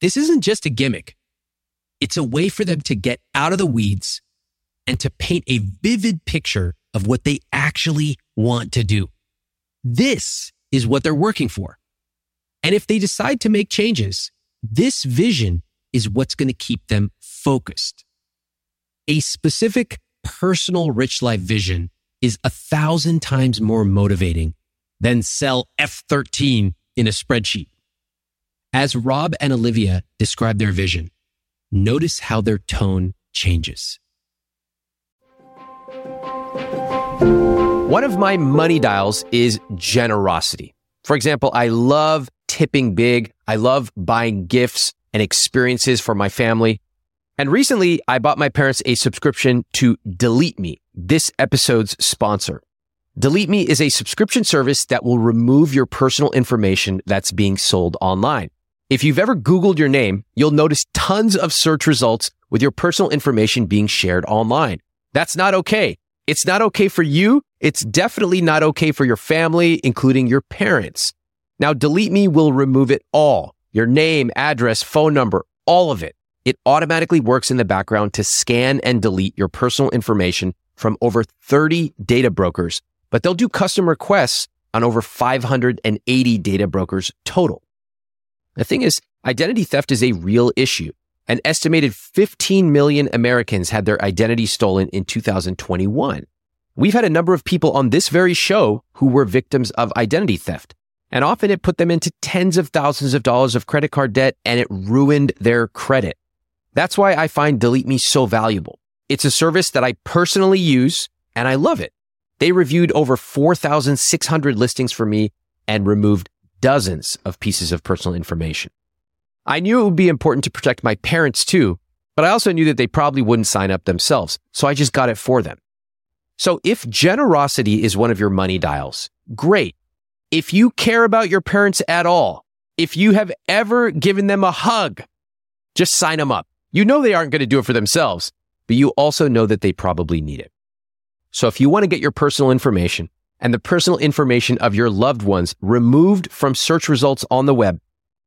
This isn't just a gimmick. It's a way for them to get out of the weeds and to paint a vivid picture of what they actually want to do. This is what they're working for. And if they decide to make changes, this vision is what's going to keep them focused. A specific personal rich life vision is a thousand times more motivating than cell F13 in a spreadsheet. As Rob and Olivia describe their vision, notice how their tone changes. One of my money dials is generosity. For example, I love tipping big. I love buying gifts and experiences for my family. And recently, I bought my parents a subscription to Delete Me, this episode's sponsor. Delete Me is a subscription service that will remove your personal information that's being sold online. If you've ever Googled your name, you'll notice tons of search results with your personal information being shared online. That's not okay. It's not okay for you. It's definitely not okay for your family, including your parents. Now, Delete Me will remove it all your name, address, phone number, all of it. It automatically works in the background to scan and delete your personal information from over 30 data brokers, but they'll do custom requests on over 580 data brokers total. The thing is, identity theft is a real issue. An estimated 15 million Americans had their identity stolen in 2021. We've had a number of people on this very show who were victims of identity theft. And often it put them into tens of thousands of dollars of credit card debt and it ruined their credit. That's why I find Delete Me so valuable. It's a service that I personally use and I love it. They reviewed over 4,600 listings for me and removed dozens of pieces of personal information. I knew it would be important to protect my parents too, but I also knew that they probably wouldn't sign up themselves. So I just got it for them. So if generosity is one of your money dials, great. If you care about your parents at all, if you have ever given them a hug, just sign them up. You know they aren't going to do it for themselves, but you also know that they probably need it. So if you want to get your personal information and the personal information of your loved ones removed from search results on the web,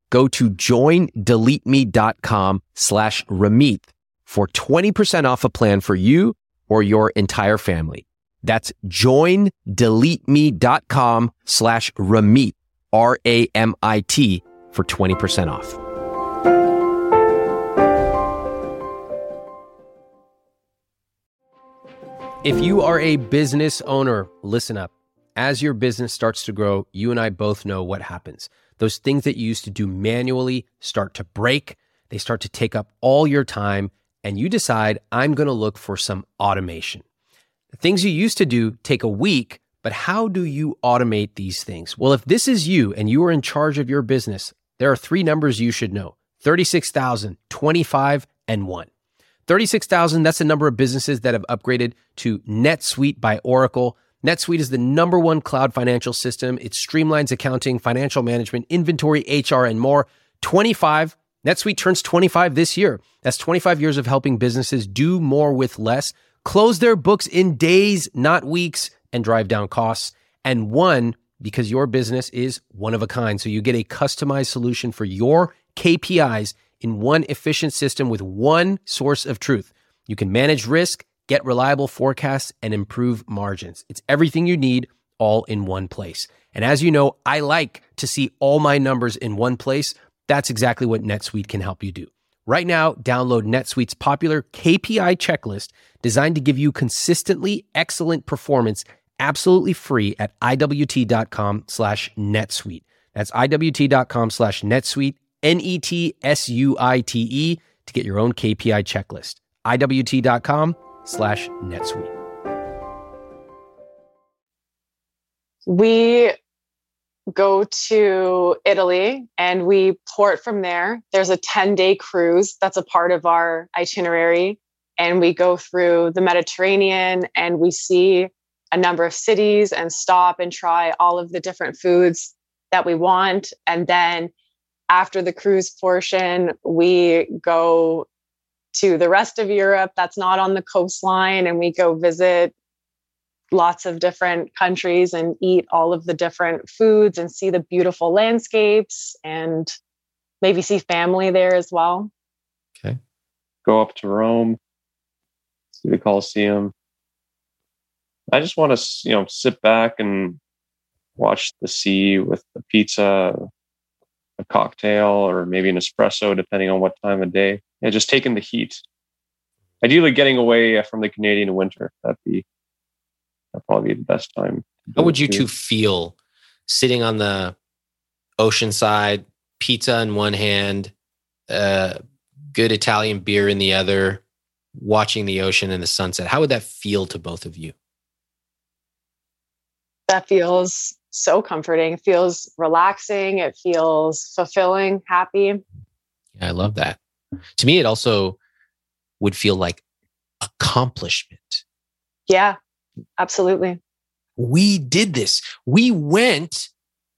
go to joindeleteme.com slash Ramit for 20% off a plan for you or your entire family. That's joindeleteme.com slash Ramit, R-A-M-I-T for 20% off. If you are a business owner, listen up. As your business starts to grow, you and I both know what happens. Those things that you used to do manually start to break. They start to take up all your time and you decide, I'm going to look for some automation. The things you used to do take a week, but how do you automate these things? Well, if this is you and you are in charge of your business, there are three numbers you should know 36,000, 25, and 1. 36,000, that's the number of businesses that have upgraded to NetSuite by Oracle. NetSuite is the number one cloud financial system. It streamlines accounting, financial management, inventory, HR, and more. 25, NetSuite turns 25 this year. That's 25 years of helping businesses do more with less, close their books in days, not weeks, and drive down costs. And one, because your business is one of a kind. So you get a customized solution for your KPIs in one efficient system with one source of truth. You can manage risk, get reliable forecasts, and improve margins. It's everything you need all in one place. And as you know, I like to see all my numbers in one place. That's exactly what NetSuite can help you do. Right now, download NetSuite's popular KPI checklist designed to give you consistently excellent performance absolutely free at iwt.com slash netsuite. That's iwt.com slash netsuite, N-E-T-S-U-I-T-E to get your own KPI checklist. iwt.com slash netsuite. We go to Italy and we port from there. There's a 10 day cruise that's a part of our itinerary. And we go through the Mediterranean and we see a number of cities and stop and try all of the different foods that we want. And then after the cruise portion, we go to the rest of Europe that's not on the coastline and we go visit lots of different countries and eat all of the different foods and see the beautiful landscapes and maybe see family there as well. Okay. Go up to Rome, see the Colosseum. I just want to, you know, sit back and watch the sea with the pizza, a cocktail, or maybe an espresso, depending on what time of day. Yeah, just taking the heat. Ideally, getting away from the Canadian winter. That'd be that'd probably be the best time. How would you two feel sitting on the ocean side, pizza in one hand, uh, good Italian beer in the other, watching the ocean and the sunset? How would that feel to both of you? That feels so comforting. It feels relaxing. It feels fulfilling, happy. Yeah, I love that. To me, it also would feel like accomplishment. Yeah, absolutely. We did this. We went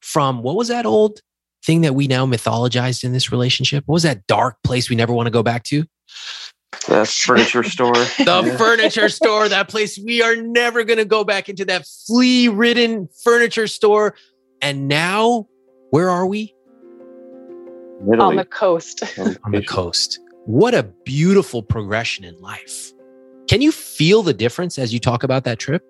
from what was that old thing that we now mythologized in this relationship? What was that dark place we never want to go back to? The furniture store. The furniture store, that place we are never going to go back into that flea ridden furniture store. And now, where are we? Italy. On the coast. On the coast. What a beautiful progression in life. Can you feel the difference as you talk about that trip?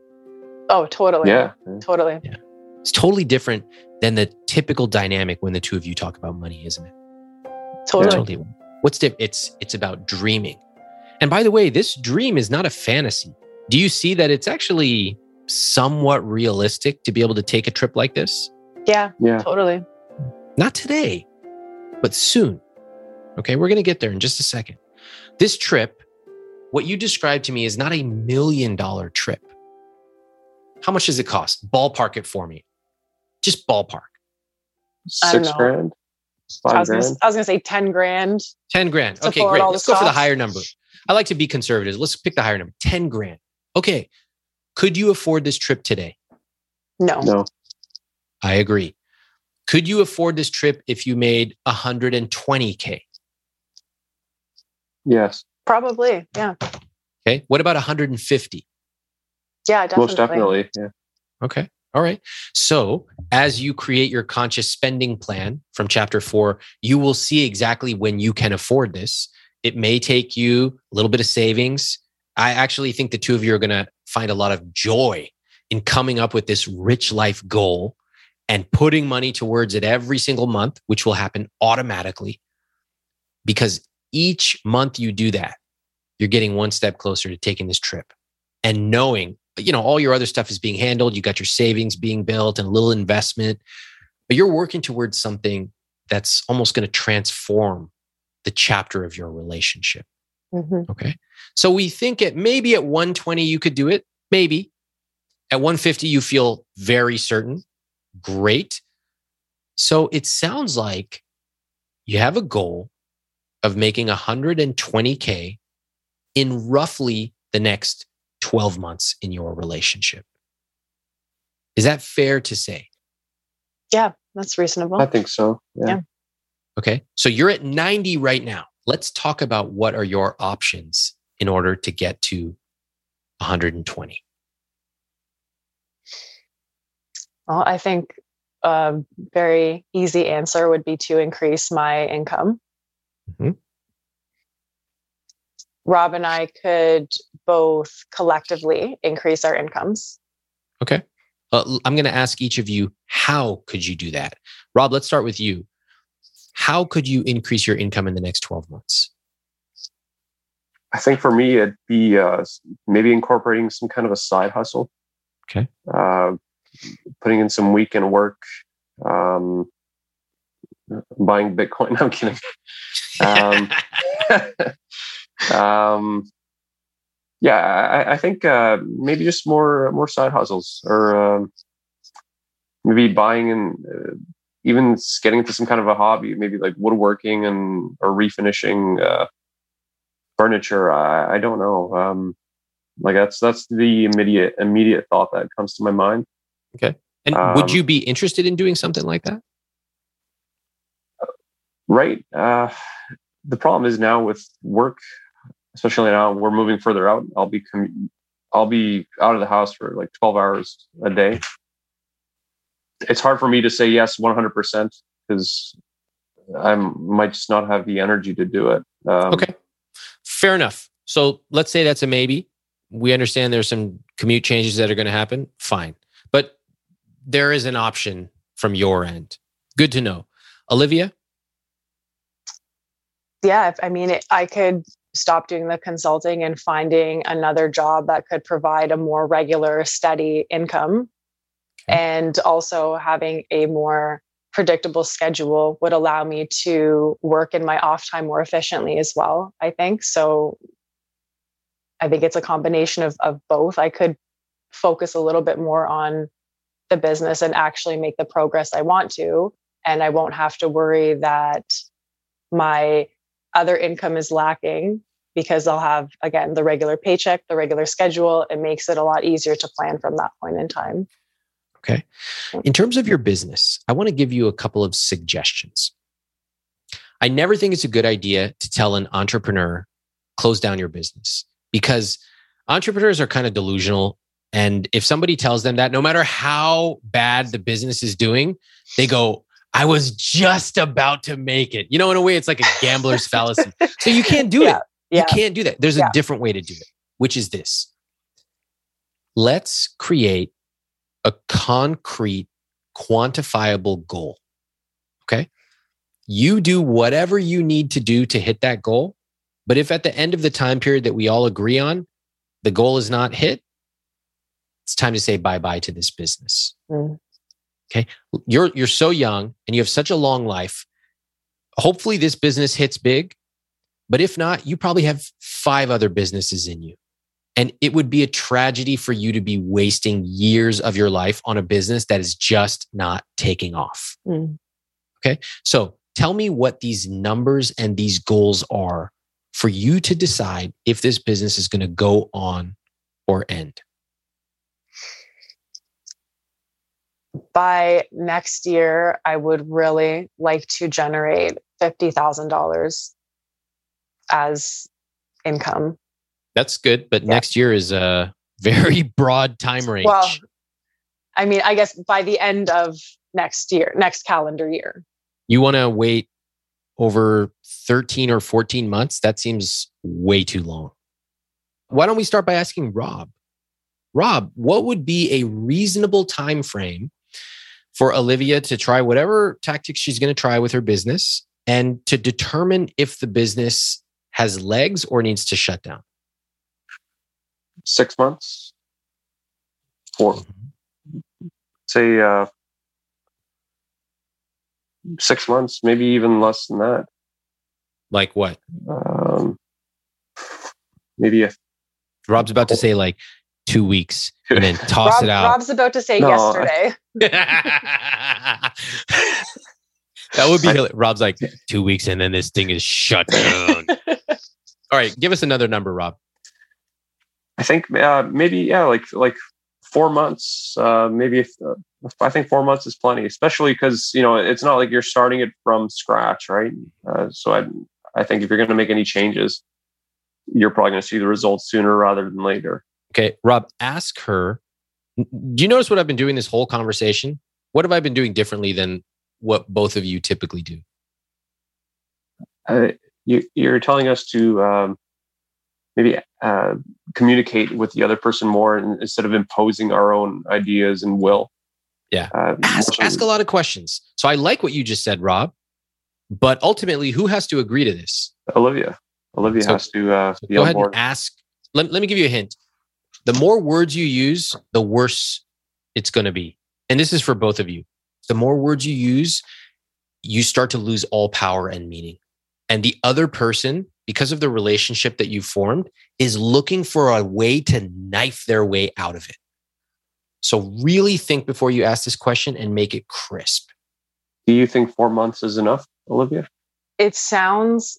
Oh, totally. Yeah. Totally. Yeah. It's totally different than the typical dynamic when the two of you talk about money, isn't it? Totally. Totally. What's diff- it's it's about dreaming. And by the way, this dream is not a fantasy. Do you see that it's actually somewhat realistic to be able to take a trip like this? Yeah, Yeah. totally. Not today, but soon. Okay, we're going to get there in just a second. This trip, what you described to me is not a million dollar trip. How much does it cost? Ballpark it for me. Just ballpark. I don't Six know. grand? I Five was, gonna. I was gonna say 10 grand. 10 grand. Okay, great. Let's go for the higher number. I like to be conservative. Let's pick the higher number 10 grand. Okay. Could you afford this trip today? No. No. I agree. Could you afford this trip if you made 120K? Yes. Probably. Yeah. Okay. What about 150? Yeah, definitely. Most definitely. Yeah. Okay. All right. So, as you create your conscious spending plan from chapter four, you will see exactly when you can afford this. It may take you a little bit of savings. I actually think the two of you are going to find a lot of joy in coming up with this rich life goal and putting money towards it every single month, which will happen automatically. Because each month you do that, you're getting one step closer to taking this trip and knowing you know all your other stuff is being handled you got your savings being built and a little investment but you're working towards something that's almost going to transform the chapter of your relationship Mhm. okay so we think at maybe at 120 you could do it maybe at 150 you feel very certain great so it sounds like you have a goal of making 120K in roughly the next 12 months in your relationship. Is that fair to say? Yeah, that's reasonable. I think so. Yeah. Yeah. Okay. So you're at 90 right now. Let's talk about what are your options in order to get to 120. Well, I think a very easy answer would be to increase my income. Mhm. Rob and I could both collectively increase our incomes. Okay. Uh, I'm going to ask each of you, how could you do that? Rob, let's start with you. How could you increase your income in the next 12 months? I think for me, it'd be uh, maybe incorporating some kind of a side hustle. Okay. Uh, putting in some weekend work, um, buying Bitcoin. No, I'm kidding. Um, um, yeah, I, I think uh, maybe just more more side hustles, or um, maybe buying and even getting into some kind of a hobby, maybe like woodworking and or refinishing uh, furniture. I, I don't know. Um, like that's that's the immediate immediate thought that comes to my mind. Okay. And Um, would you be interested in doing something like that? Right. Uh, the problem is now with work, especially now we're moving further out. I'll be commu- I'll be out of the house for like twelve hours a day. It's hard for me to say yes one hundred percent because I might just not have the energy to do it. Um, Okay. Fair enough. So let's say that's a maybe. We understand there's some commute changes that are going to happen. Fine. But there is an option from your end. Good to know. Olivia? Yeah, if- I mean, it, I could stop doing the consulting and finding another job that could provide a more regular, steady income. And also having a more predictable schedule would allow me to work in my off time more efficiently as well, I think. So I think it's a combination of, of both. I could focus a little bit more on the business and actually make the progress I want to. And I won't have to worry that my other income is lacking because I'll have, again, the regular paycheck, the regular schedule. It makes it a lot easier to plan from that point in time. Okay. In terms of your business, I want to give you a couple of suggestions. I never think it's a good idea to tell an entrepreneur, close down your business because entrepreneurs are kind of delusional. And if somebody tells them that, no matter how bad the business is doing, they go, I was just about to make it. You know, in a way, it's like a gambler's fallacy. So you can't do Yeah, it. yeah. You can't do that. There's a different way to do it, which is this. Let's create a concrete, quantifiable goal. Okay. You do whatever you need to do to hit that goal. But if at the end of the time period that we all agree on, the goal is not hit, it's time to say bye bye to this business. Mm. Okay. You're, you're so young and you have such a long life. Hopefully, this business hits big. But if not, you probably have five other businesses in you. And it would be a tragedy for you to be wasting years of your life on a business that is just not taking off. Mm. So tell me what these numbers and these goals are for you to decide if this business is going to go on or end. By next year, I would really like to generate $50,000 as income. That's good. But Yeah. next year is a very broad time range. Well, I mean, I guess by the end of next year, next calendar year. you want to wait over 13 or 14 months? That seems way too long. Why don't we start by asking Rob? Rob, what would be a reasonable time frame for Olivia to try whatever tactics she's going to try with her business and to determine if the business has legs or needs to shut down? Six months, four, say uh, six months, maybe even less than that. Like what? Um, maybe a Rob's about to say like two weeks and then toss Rob, it out. Rob's about to say No, yesterday. That would be hila- Rob's like two weeks and then this thing is shut down. All right, give us another number, Rob. I think uh, maybe yeah, like like four months. Uh, maybe if, uh, I think four months is plenty, especially because you know it's not like you're starting it from scratch, right? Uh, so I I think if you're going to make any changes, you're probably going to see the results sooner rather than later. Okay, Rob, ask her. Do you notice what I've been doing this whole conversation? What have I been doing differently than what both of you typically do? Uh, you, you're telling us to um, maybe uh, communicate with the other person more instead of imposing our own ideas and will. Yeah. Uh, ask, ask a lot of questions. So I like what you just said, Rob. But ultimately, who has to agree to this? Olivia. Olivia so, has to uh, so go ahead board. and ask. Let, let me give you a hint. The more words you use, the worse it's going to be. And this is for both of you. The more words you use, you start to lose all power and meaning. And the other person, because of the relationship that you formed, is looking for a way to knife their way out of it. So really think before you ask this question and make it crisp. Do you think four months is enough, Olivia? It sounds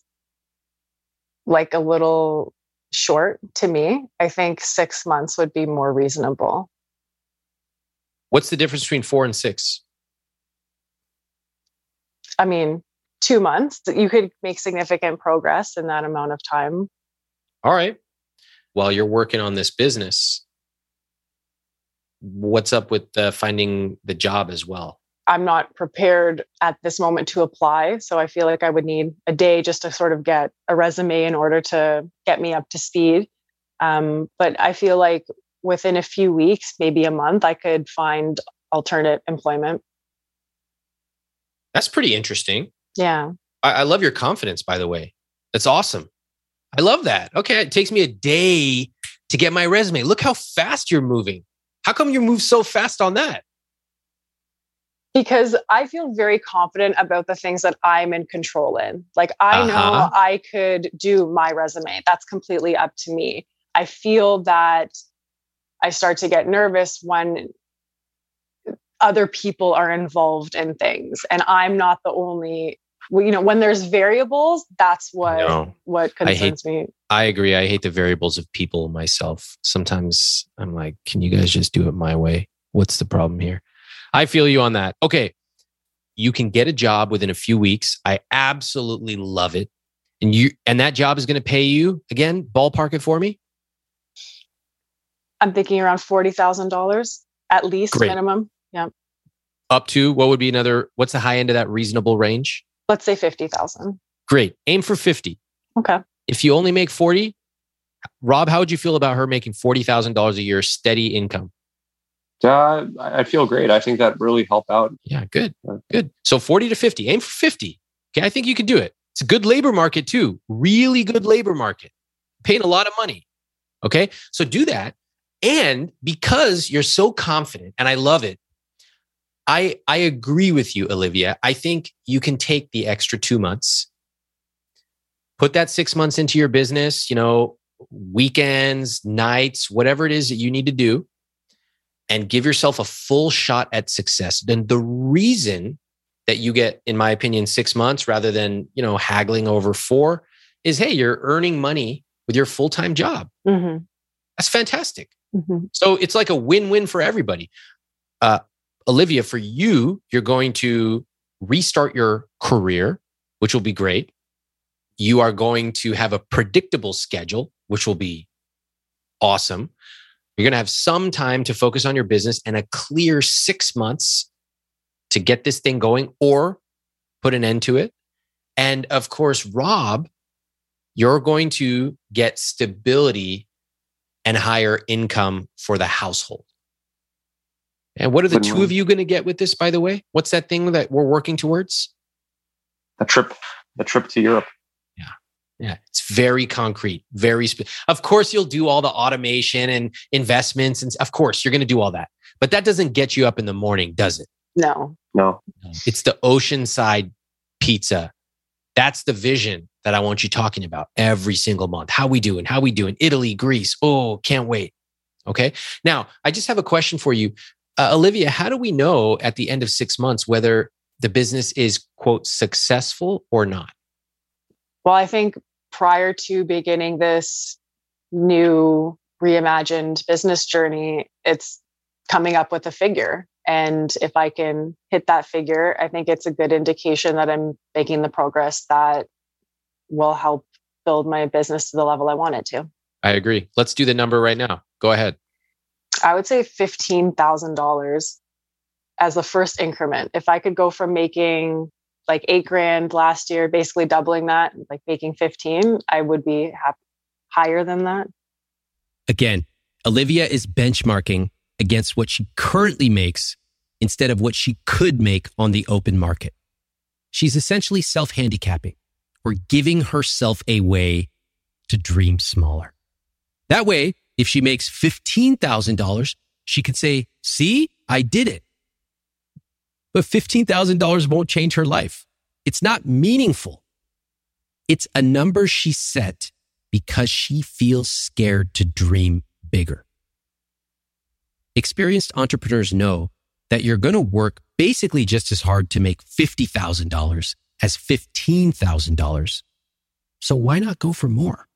like a little short to me. I think six months would be more reasonable. What's the difference between four and six? I mean, two months. You could make significant progress in that amount of time. All right. While you're working on this business, what's up with uh, finding the job as well? I'm not prepared at this moment to apply. So I feel like I would need a day just to sort of get a resume in order to get me up to speed. Um, but I feel like within a few weeks, maybe a month, I could find alternate employment. That's pretty interesting. Yeah. I, I love your confidence, by the way. That's awesome. I love that. Okay. It takes me a day to get my resume. Look how fast you're moving. How come you move so fast on that? because I feel very confident about the things that I'm in control in. Like I uh-huh. know I could do my resume. That's completely up to me. I feel that I start to get nervous when other people are involved in things and I'm not the only you know when there's variables that's what what concerns I hate, me i agree i hate the variables of people myself sometimes i'm like can you guys just do it my way what's the problem here I feel you on that. Okay. You can get a job within a few weeks. I absolutely love it. And you and that job is going to pay you again, ballpark it for me. I'm thinking around $40,000 at least Great. minimum. Yeah. Up to what would be another what's the high end of that reasonable range? Let's say 50,000. Great. Aim for 50. Okay. If you only make 40, Rob, how would you feel about her making $40,000 a year steady income? Uh, I feel great. I think that really helped out. Yeah, good, good. So 40 to 50, aim for 50. Okay, I think you can do it. It's a good labor market too, really good labor market, paying a lot of money. Okay, so do that. And because you're so confident, and I love it, I I agree with you, Olivia. I think you can take the extra two months, put that six months into your business. You know, weekends, nights, whatever it is that you need to do and give yourself a full shot at success. Then the reason that you get, in my opinion, six months rather than, you know, haggling over four is, hey, you're earning money with your full-time job. Mm-hmm. That's fantastic. Mm-hmm. So it's like a win-win for everybody. Uh, Olivia, for you, you're going to restart your career, which will be great. You are going to have a predictable schedule, which will be awesome. You're going to have some time to focus on your business and a clear six months to get this thing going or put an end to it. And of course, Rob, you're going to get stability and higher income for the household. And what are the two of you going to get with this, by the way? What's that thing that we're working towards? A trip, a trip to Europe. Yeah, Yeah. it's very concrete, very. Spe- of course, you'll do all the automation and investments, and of course, you're going to do all that. But that doesn't get you up in the morning, does it? No, no. It's the oceanside pizza. That's the vision that I want you talking about every single month. How we doing? How we doing? Italy, Greece. Oh, can't wait. Okay. Now, I just have a question for you, uh, Olivia. How do we know at the end of six months whether the business is, quote, successful or not? Well, I think prior to beginning this new reimagined business journey, it's coming up with a figure. And if I can hit that figure, I think it's a good indication that I'm making the progress that will help build my business to the level I want it to. I agree. Let's do the number right now. Go ahead. I would say $15,000 as the first increment. If I could go from making like eight grand last year, basically doubling that, like making 15, I would be happy, higher than that. Again, Olivia is benchmarking against what she currently makes instead of what she could make on the open market. She's essentially self handicapping or giving herself a way to dream smaller. That way, if she makes $15,000, she could say, see, I did it. But $15,000 won't change her life. It's not meaningful. It's a number she set because she feels scared to dream bigger. Experienced entrepreneurs know that you're going to work basically just as hard to make $50,000 as $15,000. So why not go for more?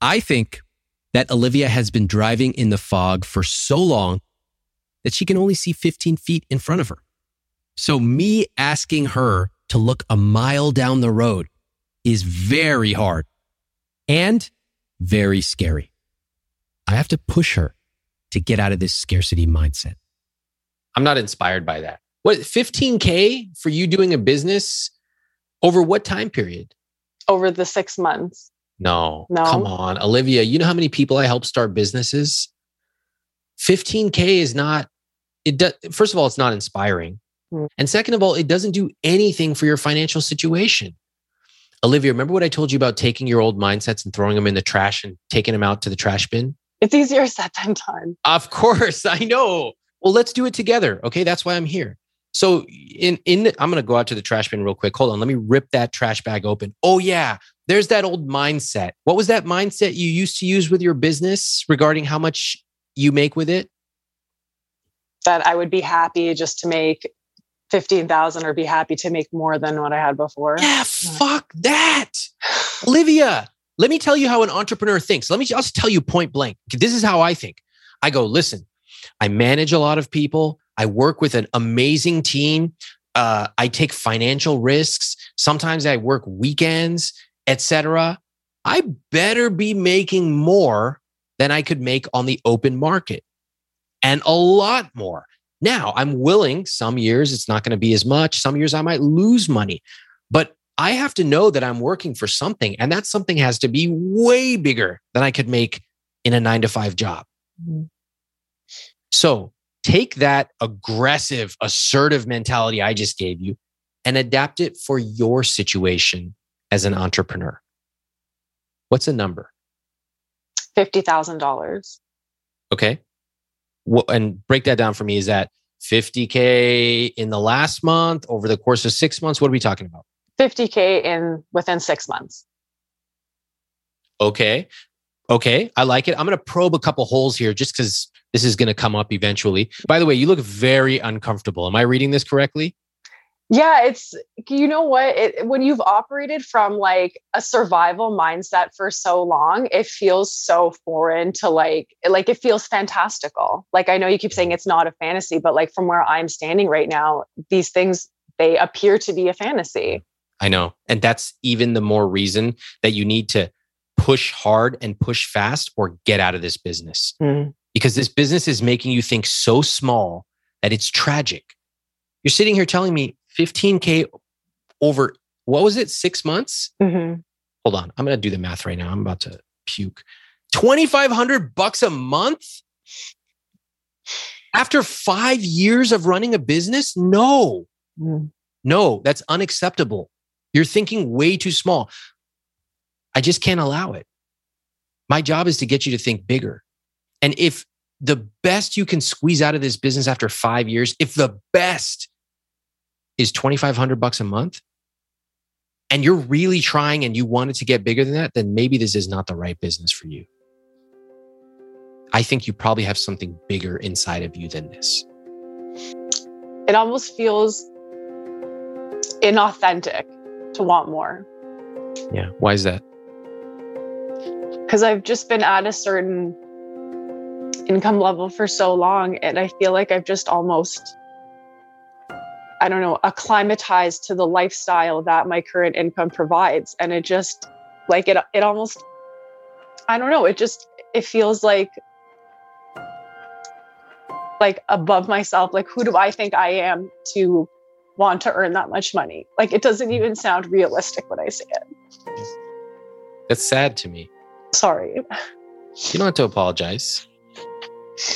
I think that Olivia has been driving in the fog for so long that she can only see 15 feet in front of her. So me asking her to look a mile down the road is very hard and very scary. I have to push her to get out of this scarcity mindset. I'm not inspired by that. What 15K for you doing a business over what time period? Over the six months. No, no. Come on, Olivia. You know how many people I help start businesses? 15K is not, it does, first of all, it's not inspiring. Mm. And second of all, it doesn't do anything for your financial situation. Olivia, remember what I told you about taking your old mindsets and throwing them in the trash and taking them out to the trash bin? It's easier said than done. Of course, I know. Well, let's do it together. Okay, that's why I'm here. So in in the, I'm going to go out to the trash bin real quick. Hold on, let me rip that trash bag open. Oh yeah, there's that old mindset. What was that mindset you used to use with your business regarding how much you make with it? That I would be happy just to make 15,000 or be happy to make more than what I had before. Yeah, fuck that. Olivia, let me tell you how an entrepreneur thinks. Let me just tell you point blank. This is how I think. I go, listen, I manage a lot of people. I work with an amazing team. Uh, I take financial risks. Sometimes I work weekends etc., I better be making more than I could make on the open market and a lot more. Now, I'm willing, some years it's not going to be as much, some years I might lose money, but I have to know that I'm working for something, and that something has to be way bigger than I could make in a nine to five job. Mm-hmm. So take that aggressive, assertive mentality I just gave you and adapt it for your situation as an entrepreneur? What's a number? $50,000. Okay. Well, and break that down for me. Is that 50K in the last month over the course of six months? What are we talking about? 50K in within six months. Okay. Okay. I like it. I'm going to probe a couple holes here just because this is going to come up eventually. By the way, you look very uncomfortable. Am I reading this correctly? Yeah it's you know what? It, when you've operated from like a survival mindset for so long it feels so foreign to like like it feels fantastical. Like i know you keep saying it's not a fantasy but like from where i'm standing right now these things they appear to be a fantasy. I know and that's even the more reason that you need to push hard and push fast or get out of this business. Mm. because this business is making you think so small that it's tragic. You're sitting here telling me 15K over, what was it, six months? Mm-hmm. Hold on. I'm going to do the math right now. I'm about to puke. 2,500 bucks a month? After five years of running a business? No, mm. no, that's unacceptable. You're thinking way too small. I just can't allow it. My job is to get you to think bigger. And if the best you can squeeze out of this business after five years, if the best is 2500 bucks a month and you're really trying and you wanted to get bigger than that, then maybe this is not the right business for you. I think you probably have something bigger inside of you than this. It almost feels inauthentic to want more. Yeah. Why is that? Because I've just been at a certain income level for so long, and I feel like I've just almost, I don't know, acclimatized to the lifestyle that my current income provides. And it just, like, it, it almost, I don't know, it just, it feels like like above myself like who do i think i am to want to earn that much money like it doesn't even sound realistic when i say it That's sad to me. sorry You don't have to apologize.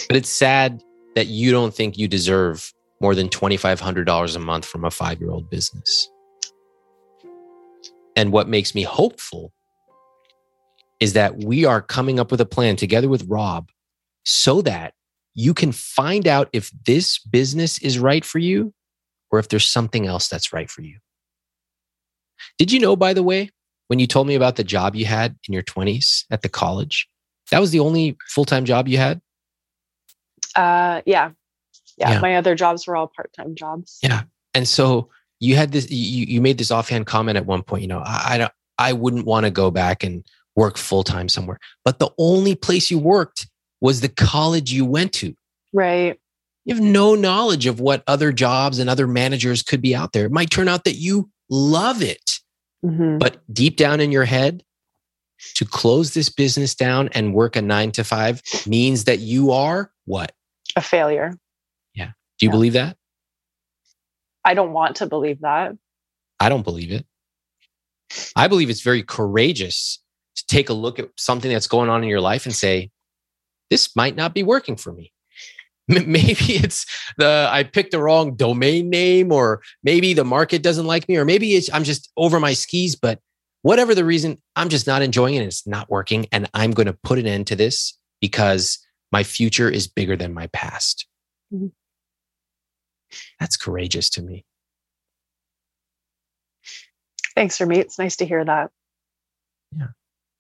But it's sad that you don't think you deserve more than $2,500 a month from a five year old business. And what makes me hopeful is that we are coming up with a plan together with Rob so that you can find out if this business is right for you or if there's something else that's right for you. Did you know, by the way, when you told me about the job you had in your 20s at the college, that was the only full time job you had? uh yeah. Yeah Yeah. my other jobs were all part-time jobs Yeah. And so you had this, you, you made this offhand comment at one point, you know, I, I don't, I wouldn't want to go back and work full time somewhere. But the only place you worked was the college you went to. right You have no knowledge of what other jobs and other managers could be out there. It might turn out that you love it, Mhm. but deep down in your head, to close this business down and work a nine to five means that you are what? a failure Do you Yeah. believe that? i don't want to believe that I don't believe it. I believe it's very courageous to take a look at something that's going on in your life and say, this might not be working for me. M- Maybe it's the I picked the wrong domain name, or maybe the market doesn't like me, or maybe it's I'm just over my skis. But whatever the reason, I'm just not enjoying it. and It's not working, and I'm going to put an end to this because my future is bigger than my past. Mhm. That's courageous to me. thanks for me it's nice to hear that Yeah.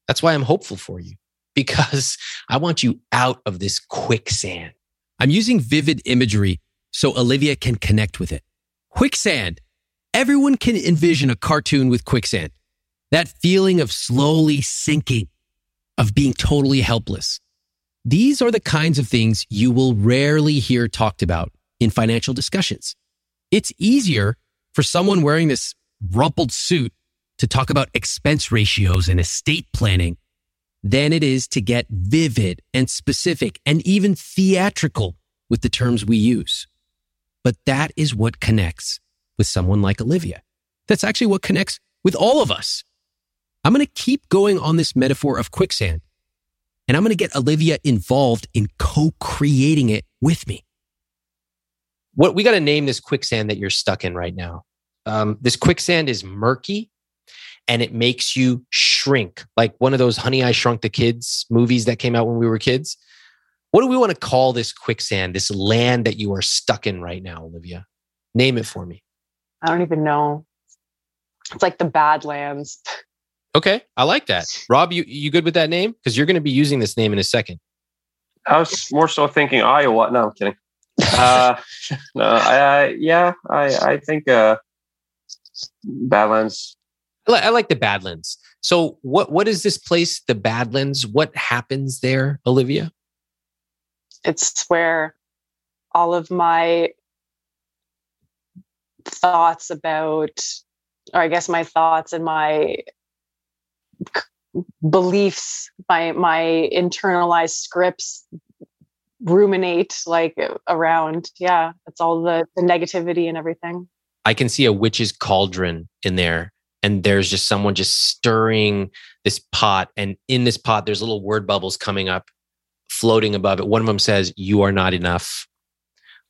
That's why I'm hopeful for you because I want you out of this quicksand. I'm using vivid imagery so Olivia can connect with it. Quicksand. Everyone can envision a cartoon with quicksand. That feeling of slowly sinking, of being totally helpless. These are the kinds of things you will rarely hear talked about in financial discussions. It's easier for someone wearing this rumpled suit to talk about expense ratios and estate planning than it is to get vivid and specific and even theatrical with the terms we use. But that is what connects with someone like Olivia. That's actually what connects with all of us. I'm going to keep going on this metaphor of quicksand and I'm going to get Olivia involved in co-creating it with me. What we got to name this quicksand that you're stuck in right now. Um, this quicksand is murky and it makes you shrink like one of those Honey, I Shrunk the Kids movies that came out when we were kids. What do we want to call this quicksand, this land that you are stuck in right now, Olivia? Name it for me. i don't even know it's like the badlands Okay, I like that. Rob, you you good with that name? Because you're going to be using this name in a second. I was more so thinking Iowa. No, I'm kidding. Uh, no, I, I yeah, I I think uh, Badlands. I li- I like the Badlands. So what what is this place, the Badlands? What happens there, Olivia? it's where all of my thoughts about or i guess my thoughts and my beliefs my my internalized scripts ruminate like around yeah it's all the the negativity and everything I can see a witch's cauldron in there, and there's just someone just stirring this pot, and in this pot, there's little word bubbles coming up, floating above it. One of them says, "You are not enough."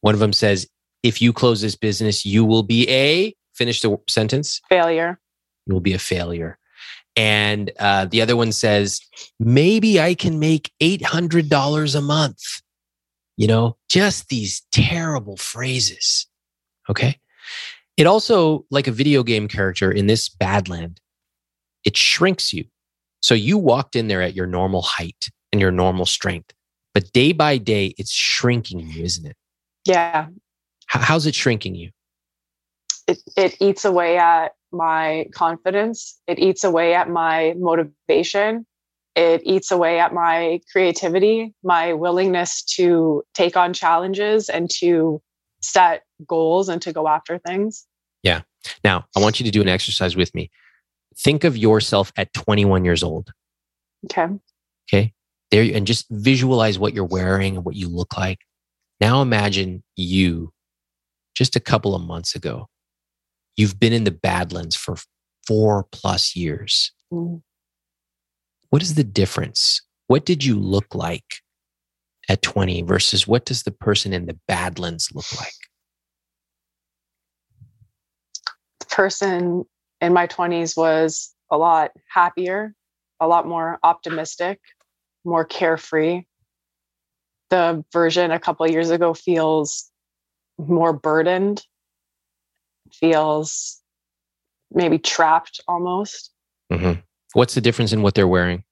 One of them says, "If you close this business, you will be a." Finish the sentence. failure you will be a failure. And uh, the other one says, maybe I can make $800 a month. You know, just these terrible phrases. Okay. It also, like a video game character in this Badland, it shrinks you. So you walked in there at your normal height and your normal strength. But day by day, it's shrinking you, isn't it? yeah How, how's it shrinking you? it, it eats away at my confidence. It eats away at my motivation. It eats away at my creativity, my willingness to take on challenges and to set goals and to go after things. Yeah. Now, I want you to do an exercise with me. Think of yourself at 21 years old. Okay. Okay. There and just visualize what you're wearing and what you look like. Now imagine you just a couple of months ago. You've been in the Badlands for four plus years. Mm. What is the difference? What did you look like at 20 versus what does the person in the Badlands look like? The person in my 20s was a lot happier, a lot more optimistic, more carefree. The version a couple years ago feels more burdened, feels maybe trapped almost. Mm-hmm. What's the difference in what they're wearing?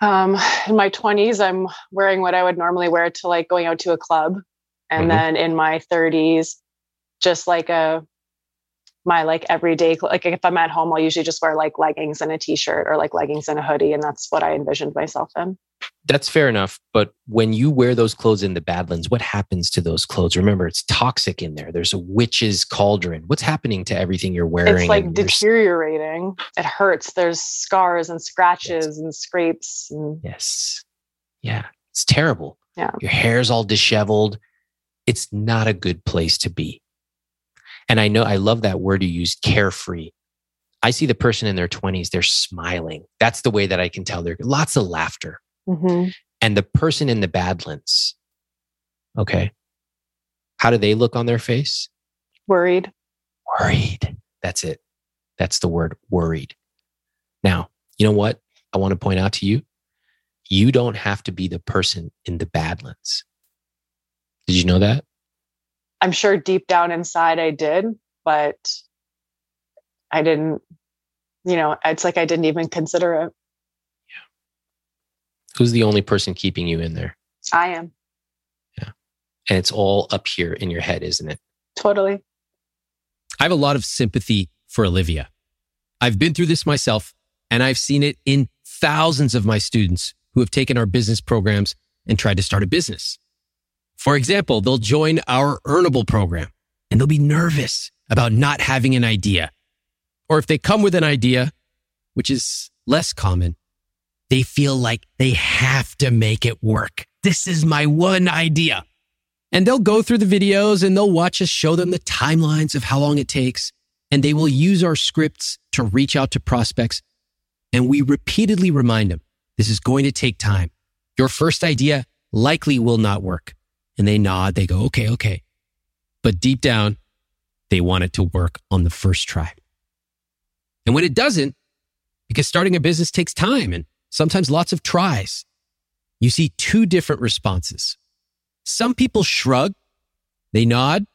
Um, in my 20s, I'm wearing what I would normally wear to like going out to a club. And mm-hmm. then in my 30s, just like a my like everyday like if i'm at home i'll usually just wear like leggings and a t-shirt or like leggings and a hoodie and that's what i envisioned myself in that's fair enough. But when you wear those clothes in the Badlands, what happens to those clothes? Remember, it's toxic in there. There's a witch's cauldron. What's happening to everything you're wearing? It's like deteriorating. It hurts. There's scars and scratches yes. and scrapes. And... Yes. Yeah. It's terrible. Yeah. Your hair's all disheveled. It's not a good place to be. And I know I love that word you use, carefree. I see the person in their 20s, they're smiling. That's the way that I can tell. There's lots of laughter Mm-hmm. And the person in the Badlands, okay, how do they look on their face? Worried. Worried. That's it. That's the word worried. Now, you know what I want to point out to you? You don't have to be the person in the Badlands. Did you know that? I'm sure deep down inside I did, but I didn't, you know, it's like I didn't even consider it. Who's the only person keeping you in there? I am. Yeah. And it's all up here in your head, isn't it? Totally. I have a lot of sympathy for Olivia. I've been through this myself, and I've seen it in thousands of my students who have taken our business programs and tried to start a business. For example, they'll join our Earnable program and they'll be nervous about not having an idea. Or if they come with an idea, which is less common, they feel like they have to make it work. This is my one idea. And they'll go through the videos and they'll watch us show them the timelines of how long it takes. And they will use our scripts to reach out to prospects. And we repeatedly remind them this is going to take time. Your first idea likely will not work. And they nod, they go, okay, okay. But deep down, they want it to work on the first try. And when it doesn't, because starting a business takes time and sometimes lots of tries. You see two different responses. Some people shrug, they nod,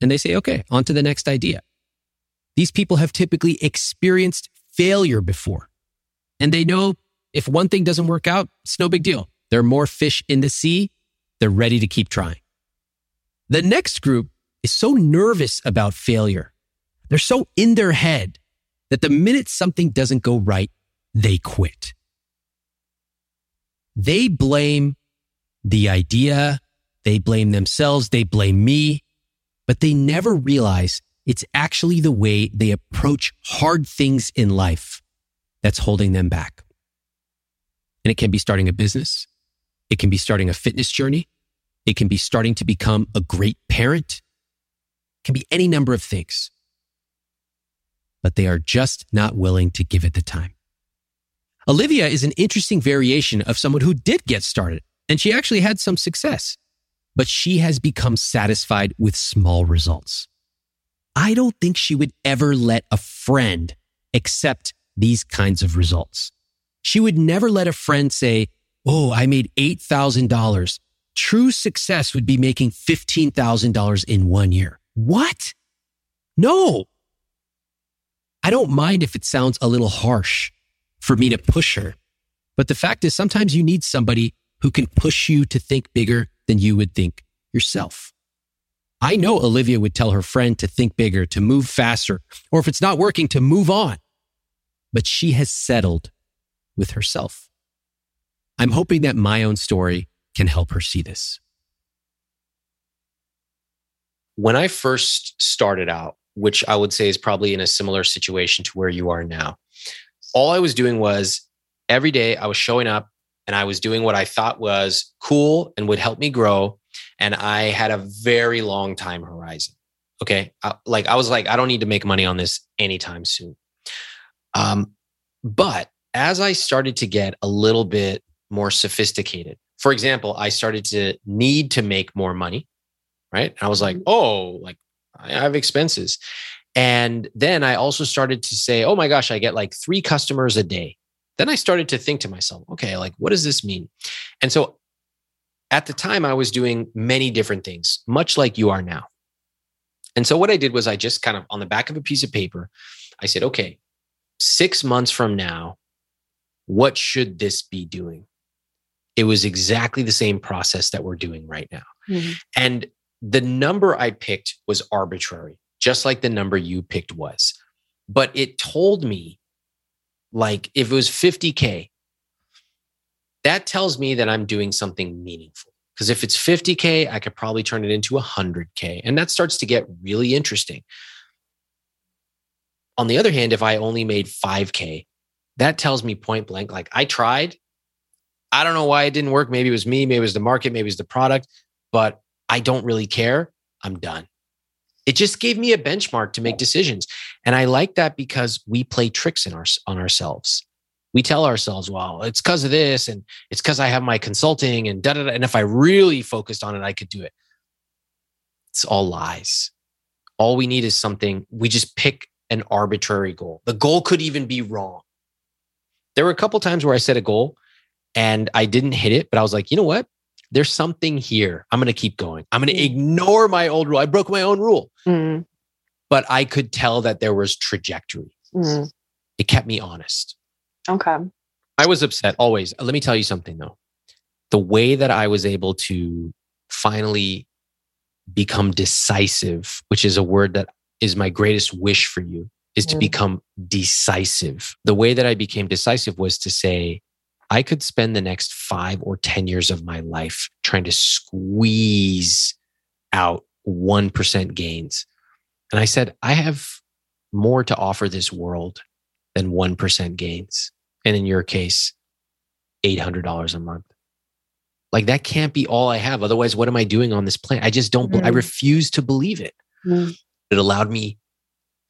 and they say, okay, on to the next idea. These people have typically experienced failure before, and they know if one thing doesn't work out, it's no big deal. There are more fish in the sea. They're ready to keep trying. The next group is so nervous about failure. They're so in their head that the minute something doesn't go right, they quit. They blame the idea. They blame themselves. They blame me, but they never realize it's actually the way they approach hard things in life that's holding them back. And it can be starting a business. It can be starting a fitness journey. It can be starting to become a great parent. It can be any number of things. But they are just not willing to give it the time. Olivia is an interesting variation of someone who did get started and she actually had some success, but she has become satisfied with small results. I don't think she would ever let a friend accept these kinds of results. She would never let a friend say, Oh, I made $8,000. True success would be making $15,000 in one year. What? No. I don't mind if it sounds a little harsh for me to push her. But the fact is, sometimes you need somebody who can push you to think bigger than you would think yourself. I know Olivia would tell her friend to think bigger, to move faster, or if it's not working, to move on. But she has settled with herself. I'm hoping that my own story can help her see this. When I first started out, which I would say is probably in a similar situation to where you are now, all I was doing was every day I was showing up and I was doing what I thought was cool and would help me grow. And I had a very long time horizon. Okay. I, like I was like, I don't need to make money on this anytime soon. Um, but as I started to get a little bit more sophisticated, for example, I started to need to make more money. Right. I was like, mm-hmm. oh, like I have expenses. And then I also started to say, oh my gosh, I get like three customers a day. Then I started to think to myself, okay, like what does this mean? And so at the time, I was doing many different things, much like you are now. And so what I did was I just kind of on the back of a piece of paper, I said, okay, six months from now, what should this be doing? It was exactly the same process that we're doing right now. Mm-hmm. And the number I picked was arbitrary just like the number you picked was. But it told me, like, if it was 50K, that tells me that I'm doing something meaningful. Because if it's 50K, I could probably turn it into 100K. And that starts to get really interesting. On the other hand, if I only made 5K, that tells me point blank, like, I tried. I don't know why it didn't work. Maybe it was me, maybe it was the market, maybe it was the product, but I don't really care. I'm done. It just gave me a benchmark to make decisions. And i like that because we play tricks in our on ourselves. We tell ourselves well it's because of this and it's because i have my consulting and da, da, da and if i really focused on it i could do it. It's all lies. All we need is something. We just pick an arbitrary goal. The goal could even be wrong. There were a couple times where i set a goal and i didn't hit it but i was like you know what there's something here. I'm going to keep going. I'm going to mm. ignore my old rule. I broke my own rule. Mm. But I could tell that there was trajectory. Mm. It kept me honest. Okay. I was upset always. Let me tell you something though. The way that I was able to finally become decisive, which is a word that is my greatest wish for you, is to mm. become decisive. The way that I became decisive was to say, I could spend the next five or 10 years of my life trying to squeeze out 1% gains. And I said, I have more to offer this world than 1% gains. And in your case, $800 a month. Like that can't be all I have. Otherwise, what am I doing on this planet? I just don't, mm. I refuse to believe it. Mm. It allowed me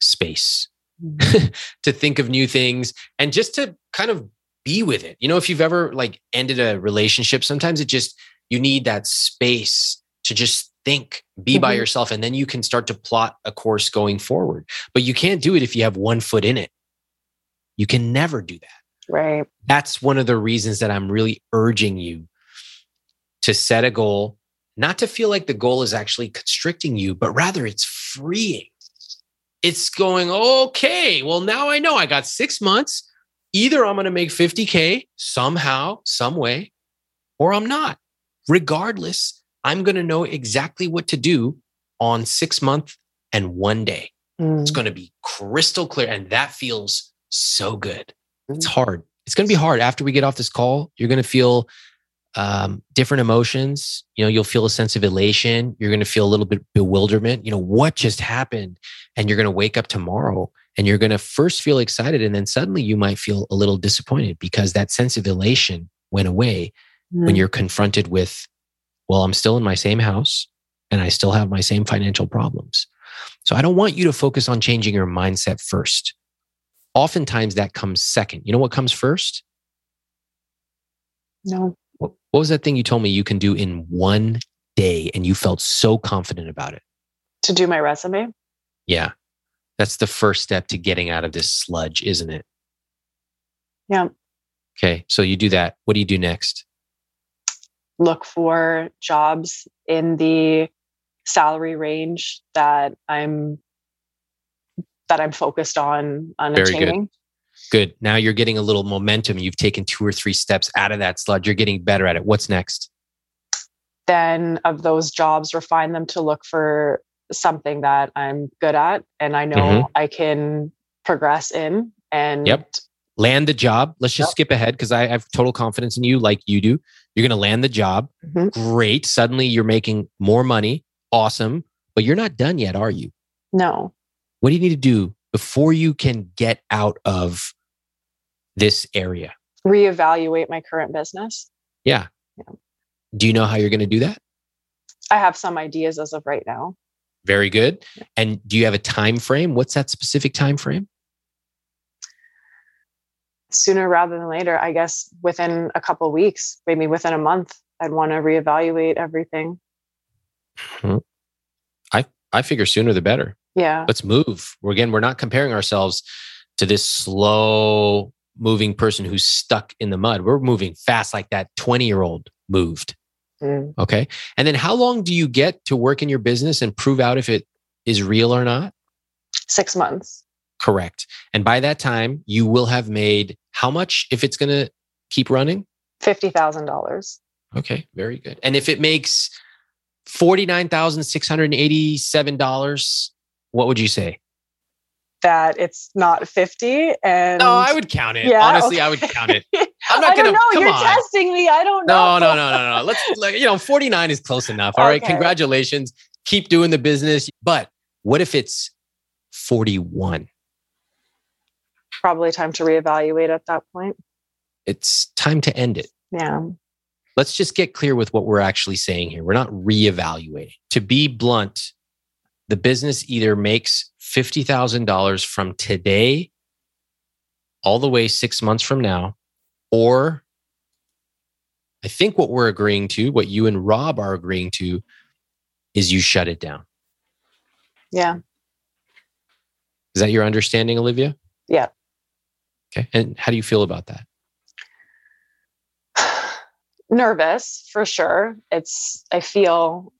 space mm. to think of new things and just to kind of be with it. You know, if you've ever like ended a relationship, sometimes it just, you need that space to just think, be mm-hmm. by yourself, and then you can start to plot a course going forward. But you can't do it if you have one foot in it. You can never do that. Right. That's one of the reasons that I'm really urging you to set a goal, not to feel like the goal is actually constricting you, but rather it's freeing. It's going, okay, well, now I know I got six months either I'm going to make 50K somehow, some way, or I'm not. Regardless, I'm going to know exactly what to do on six month and one day. Mm. It's going to be crystal clear. And that feels so good. Mm. It's hard. It's going to be hard. After we get off this call, you're going to feel um, different emotions. You know, you'll feel a sense of elation. You're going to feel a little bit bewilderment. You know, what just happened? And you're going to wake up tomorrow and you're going to first feel excited. And then suddenly you might feel a little disappointed because that sense of elation went away mm. when you're confronted with, well, I'm still in my same house and I still have my same financial problems. So I don't want you to focus on changing your mindset first. Oftentimes that comes second. You know what comes first? No. What, what was that thing you told me you can do in one day and you felt so confident about it? To do my resume? Yeah. That's the first step to getting out of this sludge, isn't it? Yeah. Okay. So you do that. What do you do next? Look for jobs in the salary range that I'm that I'm focused on on Very attaining. Good. Good. Now you're getting a little momentum. You've taken two or three steps out of that sludge. You're getting better at it. What's next? then of those jobs refine them to look for something that i'm good at and i know Mhm. i can progress in and Yep. land the job. Let's just Yep. skip ahead because I have total confidence in you, like you do. You're going to land the job. Mhm. Great. Suddenly you're making more money. Awesome. But you're not done yet, are you? no What do you need to do before you can get out of this area? reevaluate my current business Yeah. Yeah. Do you know how you're going to do that? i have some ideas as of right now Very good. And do you have a time frame? What's that specific time frame? sooner rather than later i guess within a couple weeks maybe within a month i'd want to reevaluate everything hmm. I I figure sooner the better. yeah Let's move. We're again, we're not comparing ourselves to this slow moving person who's stuck in the mud. We're moving fast like that 20 year old moved. Mm. Okay. And then how long do you get to work in your business and prove out if it is real or not? six months Correct. And by that time, you will have made how much if it's going to keep running? $50000 Okay. Very good. And if it makes $49,687, what would you say? that it's not 50 and No, I would count it. Yeah, Honestly, I would count it. I'm not I don't gonna- know. come You're on. testing me. I don't No, know. no, no, no, no. no. Let's like you know, 49 is close enough. All right. Okay. Congratulations. Keep doing the business. But what if it's 41? Probably time to reevaluate at that point. It's time to end it. Yeah. Let's just get clear with what we're actually saying here. We're not reevaluating. To be blunt, the business either makes $50,000 from today all the way 6 months from now or I think what we're agreeing to, what you and Rob are agreeing to is you shut it down. Yeah. Is that your understanding, Olivia? Yeah. Okay. And how do you feel about that? Nervous for sure. It's, I feel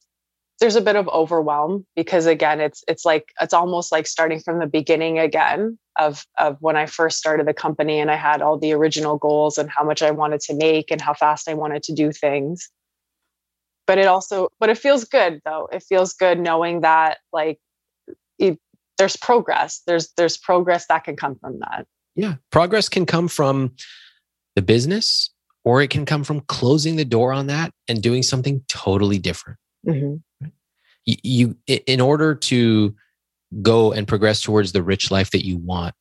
there's a bit of overwhelm because again, it's, it's like, it's almost like starting from the beginning again of, of when I first started the company and I had all the original goals and how much I wanted to make and how fast I wanted to do things. But it also, but it feels good though. It feels good knowing that like it, there's progress. There's, there's progress that can come from that. Yeah. Progress can come from the business or it can come from closing the door on that and doing something totally different. Mhm. You, in order to go and progress towards the rich life that you want,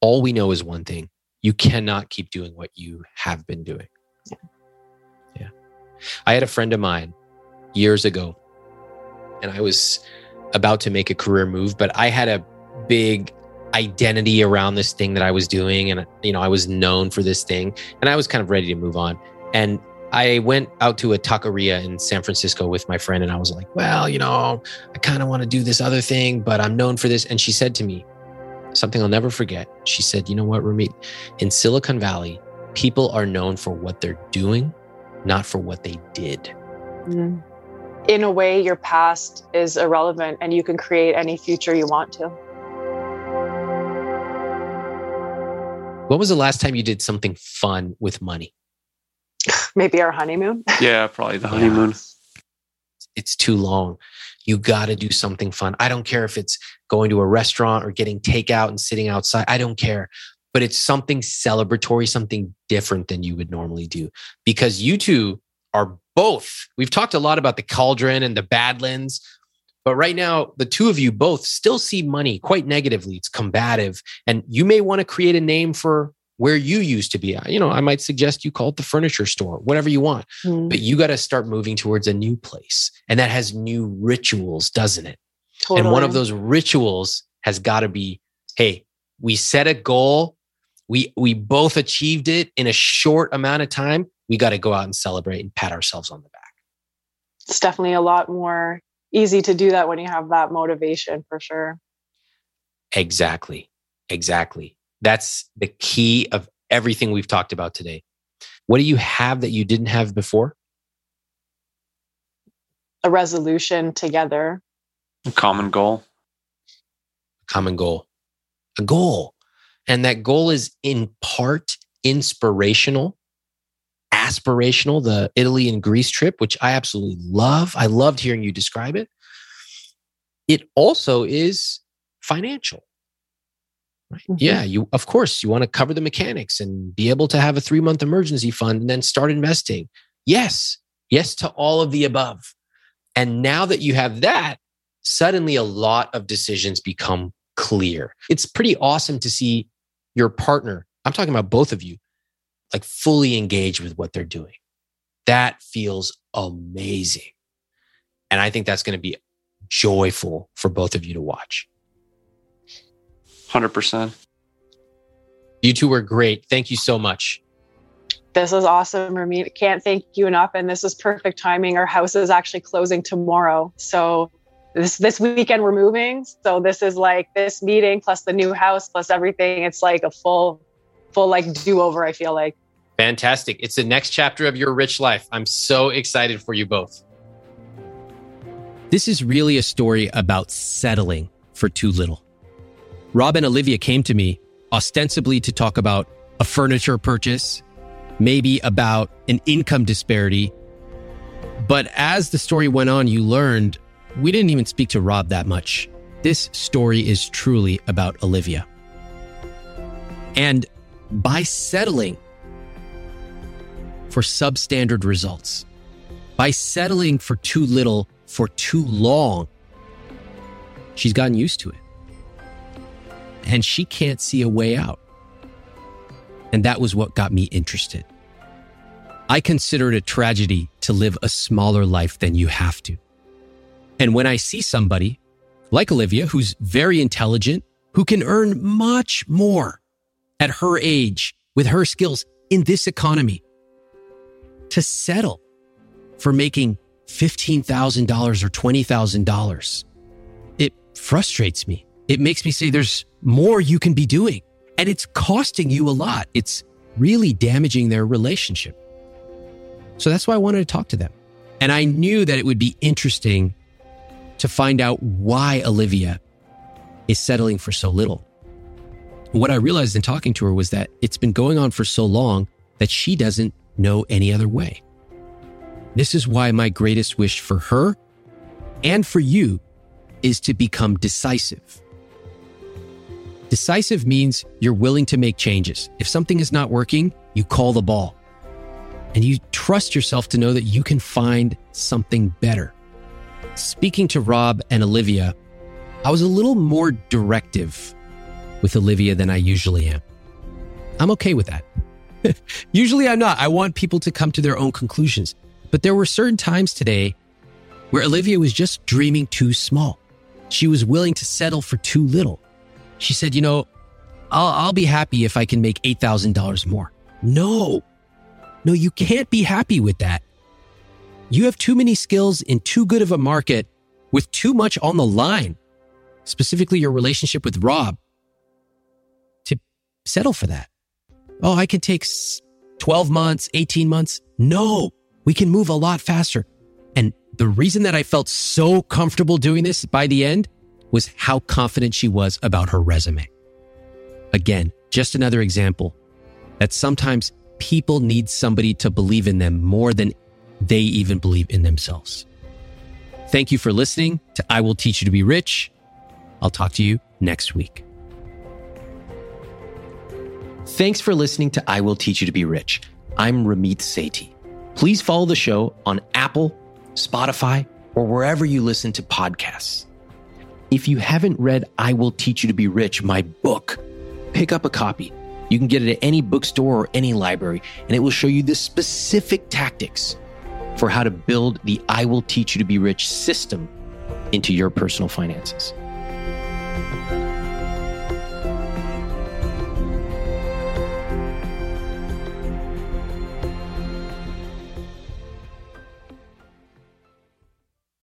all we know is one thing. You cannot keep doing what you have been doing. Yeah. I had a friend of mine years ago and I was about to make a career move, but I had a big identity around this thing that I was doing. And, you know, I was known for this thing and I was kind of ready to move on. And I went out to a taqueria in San Francisco with my friend and I was like, well, you know, I kind of want to do this other thing, but I'm known for this. And she said to me something I'll never forget. She said, you know what, Ramit, in Silicon Valley, people are known for what they're doing, not for what they did. Mm. In a way, your past is irrelevant and you can create any future you want to. When was the last time you did something fun with money? Maybe our honeymoon. Yeah, probably the honeymoon. it's too long. You got to do something fun. I don't care if it's going to a restaurant or getting takeout and sitting outside. I don't care. But it's something celebratory, something different than you would normally do. Because you two are both, we've talked a lot about the cauldron and the badlands, but right now, the two of you both still see money quite negatively. It's combative. And you may want to create a name for where you used to be. You know, I might suggest you call it the furniture store, whatever you want Mm, but you got to start moving towards a new place and that has new rituals doesn't it totally. and one of those rituals has got to be hey we set a goal we we both achieved it in a short amount of time we got to go out and celebrate and pat ourselves on the back It's definitely a lot more easy to do that when you have that motivation for sure. exactly exactly that's the key of everything we've talked about today what do you have that you didn't have before A resolution together. A common goal. A common goal, a goal. And that goal is in part inspirational, aspirational, the Italy and Greece trip, which I absolutely love. I loved hearing you describe it. It also is financial. Right? Mm-hmm. Yeah, you of course you want to cover the mechanics and be able to have a 3-month emergency fund and then start investing. Yes. Yes to all of the above. And now that you have that, suddenly a lot of decisions become clear. It's pretty awesome to see your partner, I'm talking about both of you, like fully engaged with what they're doing. That feels amazing. And I think that's going to be joyful for both of you to watch. 100%. You two were great. Thank you so much. This is awesome, Ramit. Can't thank you enough. And this is perfect timing. Our house is actually closing tomorrow. So this this weekend we're moving. So this is like this meeting plus the new house plus everything. It's like a full full like do-over, I feel like. Fantastic. It's the next chapter of your rich life. I'm so excited for you both. This is really a story about settling for too little. Rob and Olivia came to me ostensibly to talk about a furniture purchase, maybe about an income disparity. But as the story went on, you learned we didn't even speak to Rob that much. This story is truly about Olivia. And by settling for substandard results, by settling for too little for too long, she's gotten used to it and she can't see a way out. And that was what got me interested. I consider it a tragedy to live a smaller life than you have to. And when I see somebody like Olivia, who's very intelligent, who can earn much more at her age with her skills in this economy, to settle for making $15,000 or $20,000, it frustrates me. It makes me say there's more you can be doing. And it's costing you a lot. It's really damaging their relationship. So that's why I wanted to talk to them. And I knew that it would be interesting to find out why Olivia is settling for so little. What I realized in talking to her was that it's been going on for so long that she doesn't know any other way. This is why my greatest wish for her and for you is to become decisive. Decisive means you're willing to make changes. If something is not working, you call the ball and you trust yourself to know that you can find something better. Speaking to Rob and Olivia, I was a little more directive with Olivia than I usually am. I'm okay with that. usually I'm not. I want people to come to their own conclusions. But there were certain times today where Olivia was just dreaming too small. She was willing to settle for too little. She said, you know, I'll, I'll be happy if I can make $8,000 more. No, no, you can't be happy with that. You have too many skills in too good of a market with too much on the line, specifically your relationship with Rob, to settle for that. Oh, I can take 12 months, 18 months. No, we can move a lot faster. And the reason that I felt so comfortable doing this by the end was how confident she was about her resume. Again, just another example that sometimes people need somebody to believe in them more than they even believe in themselves. Thank you for listening to I Will Teach You to Be Rich. I'll talk to you next week. Thanks for listening to I Will Teach You to Be Rich. I'm Ramit Sethi. Please follow the show on Apple, Spotify, or wherever you listen to podcasts. If you haven't read I Will Teach You to Be Rich, my book, pick up a copy. You can get it at any bookstore or any library, and it will show you the specific tactics for how to build the I Will Teach You to Be Rich system into your personal finances.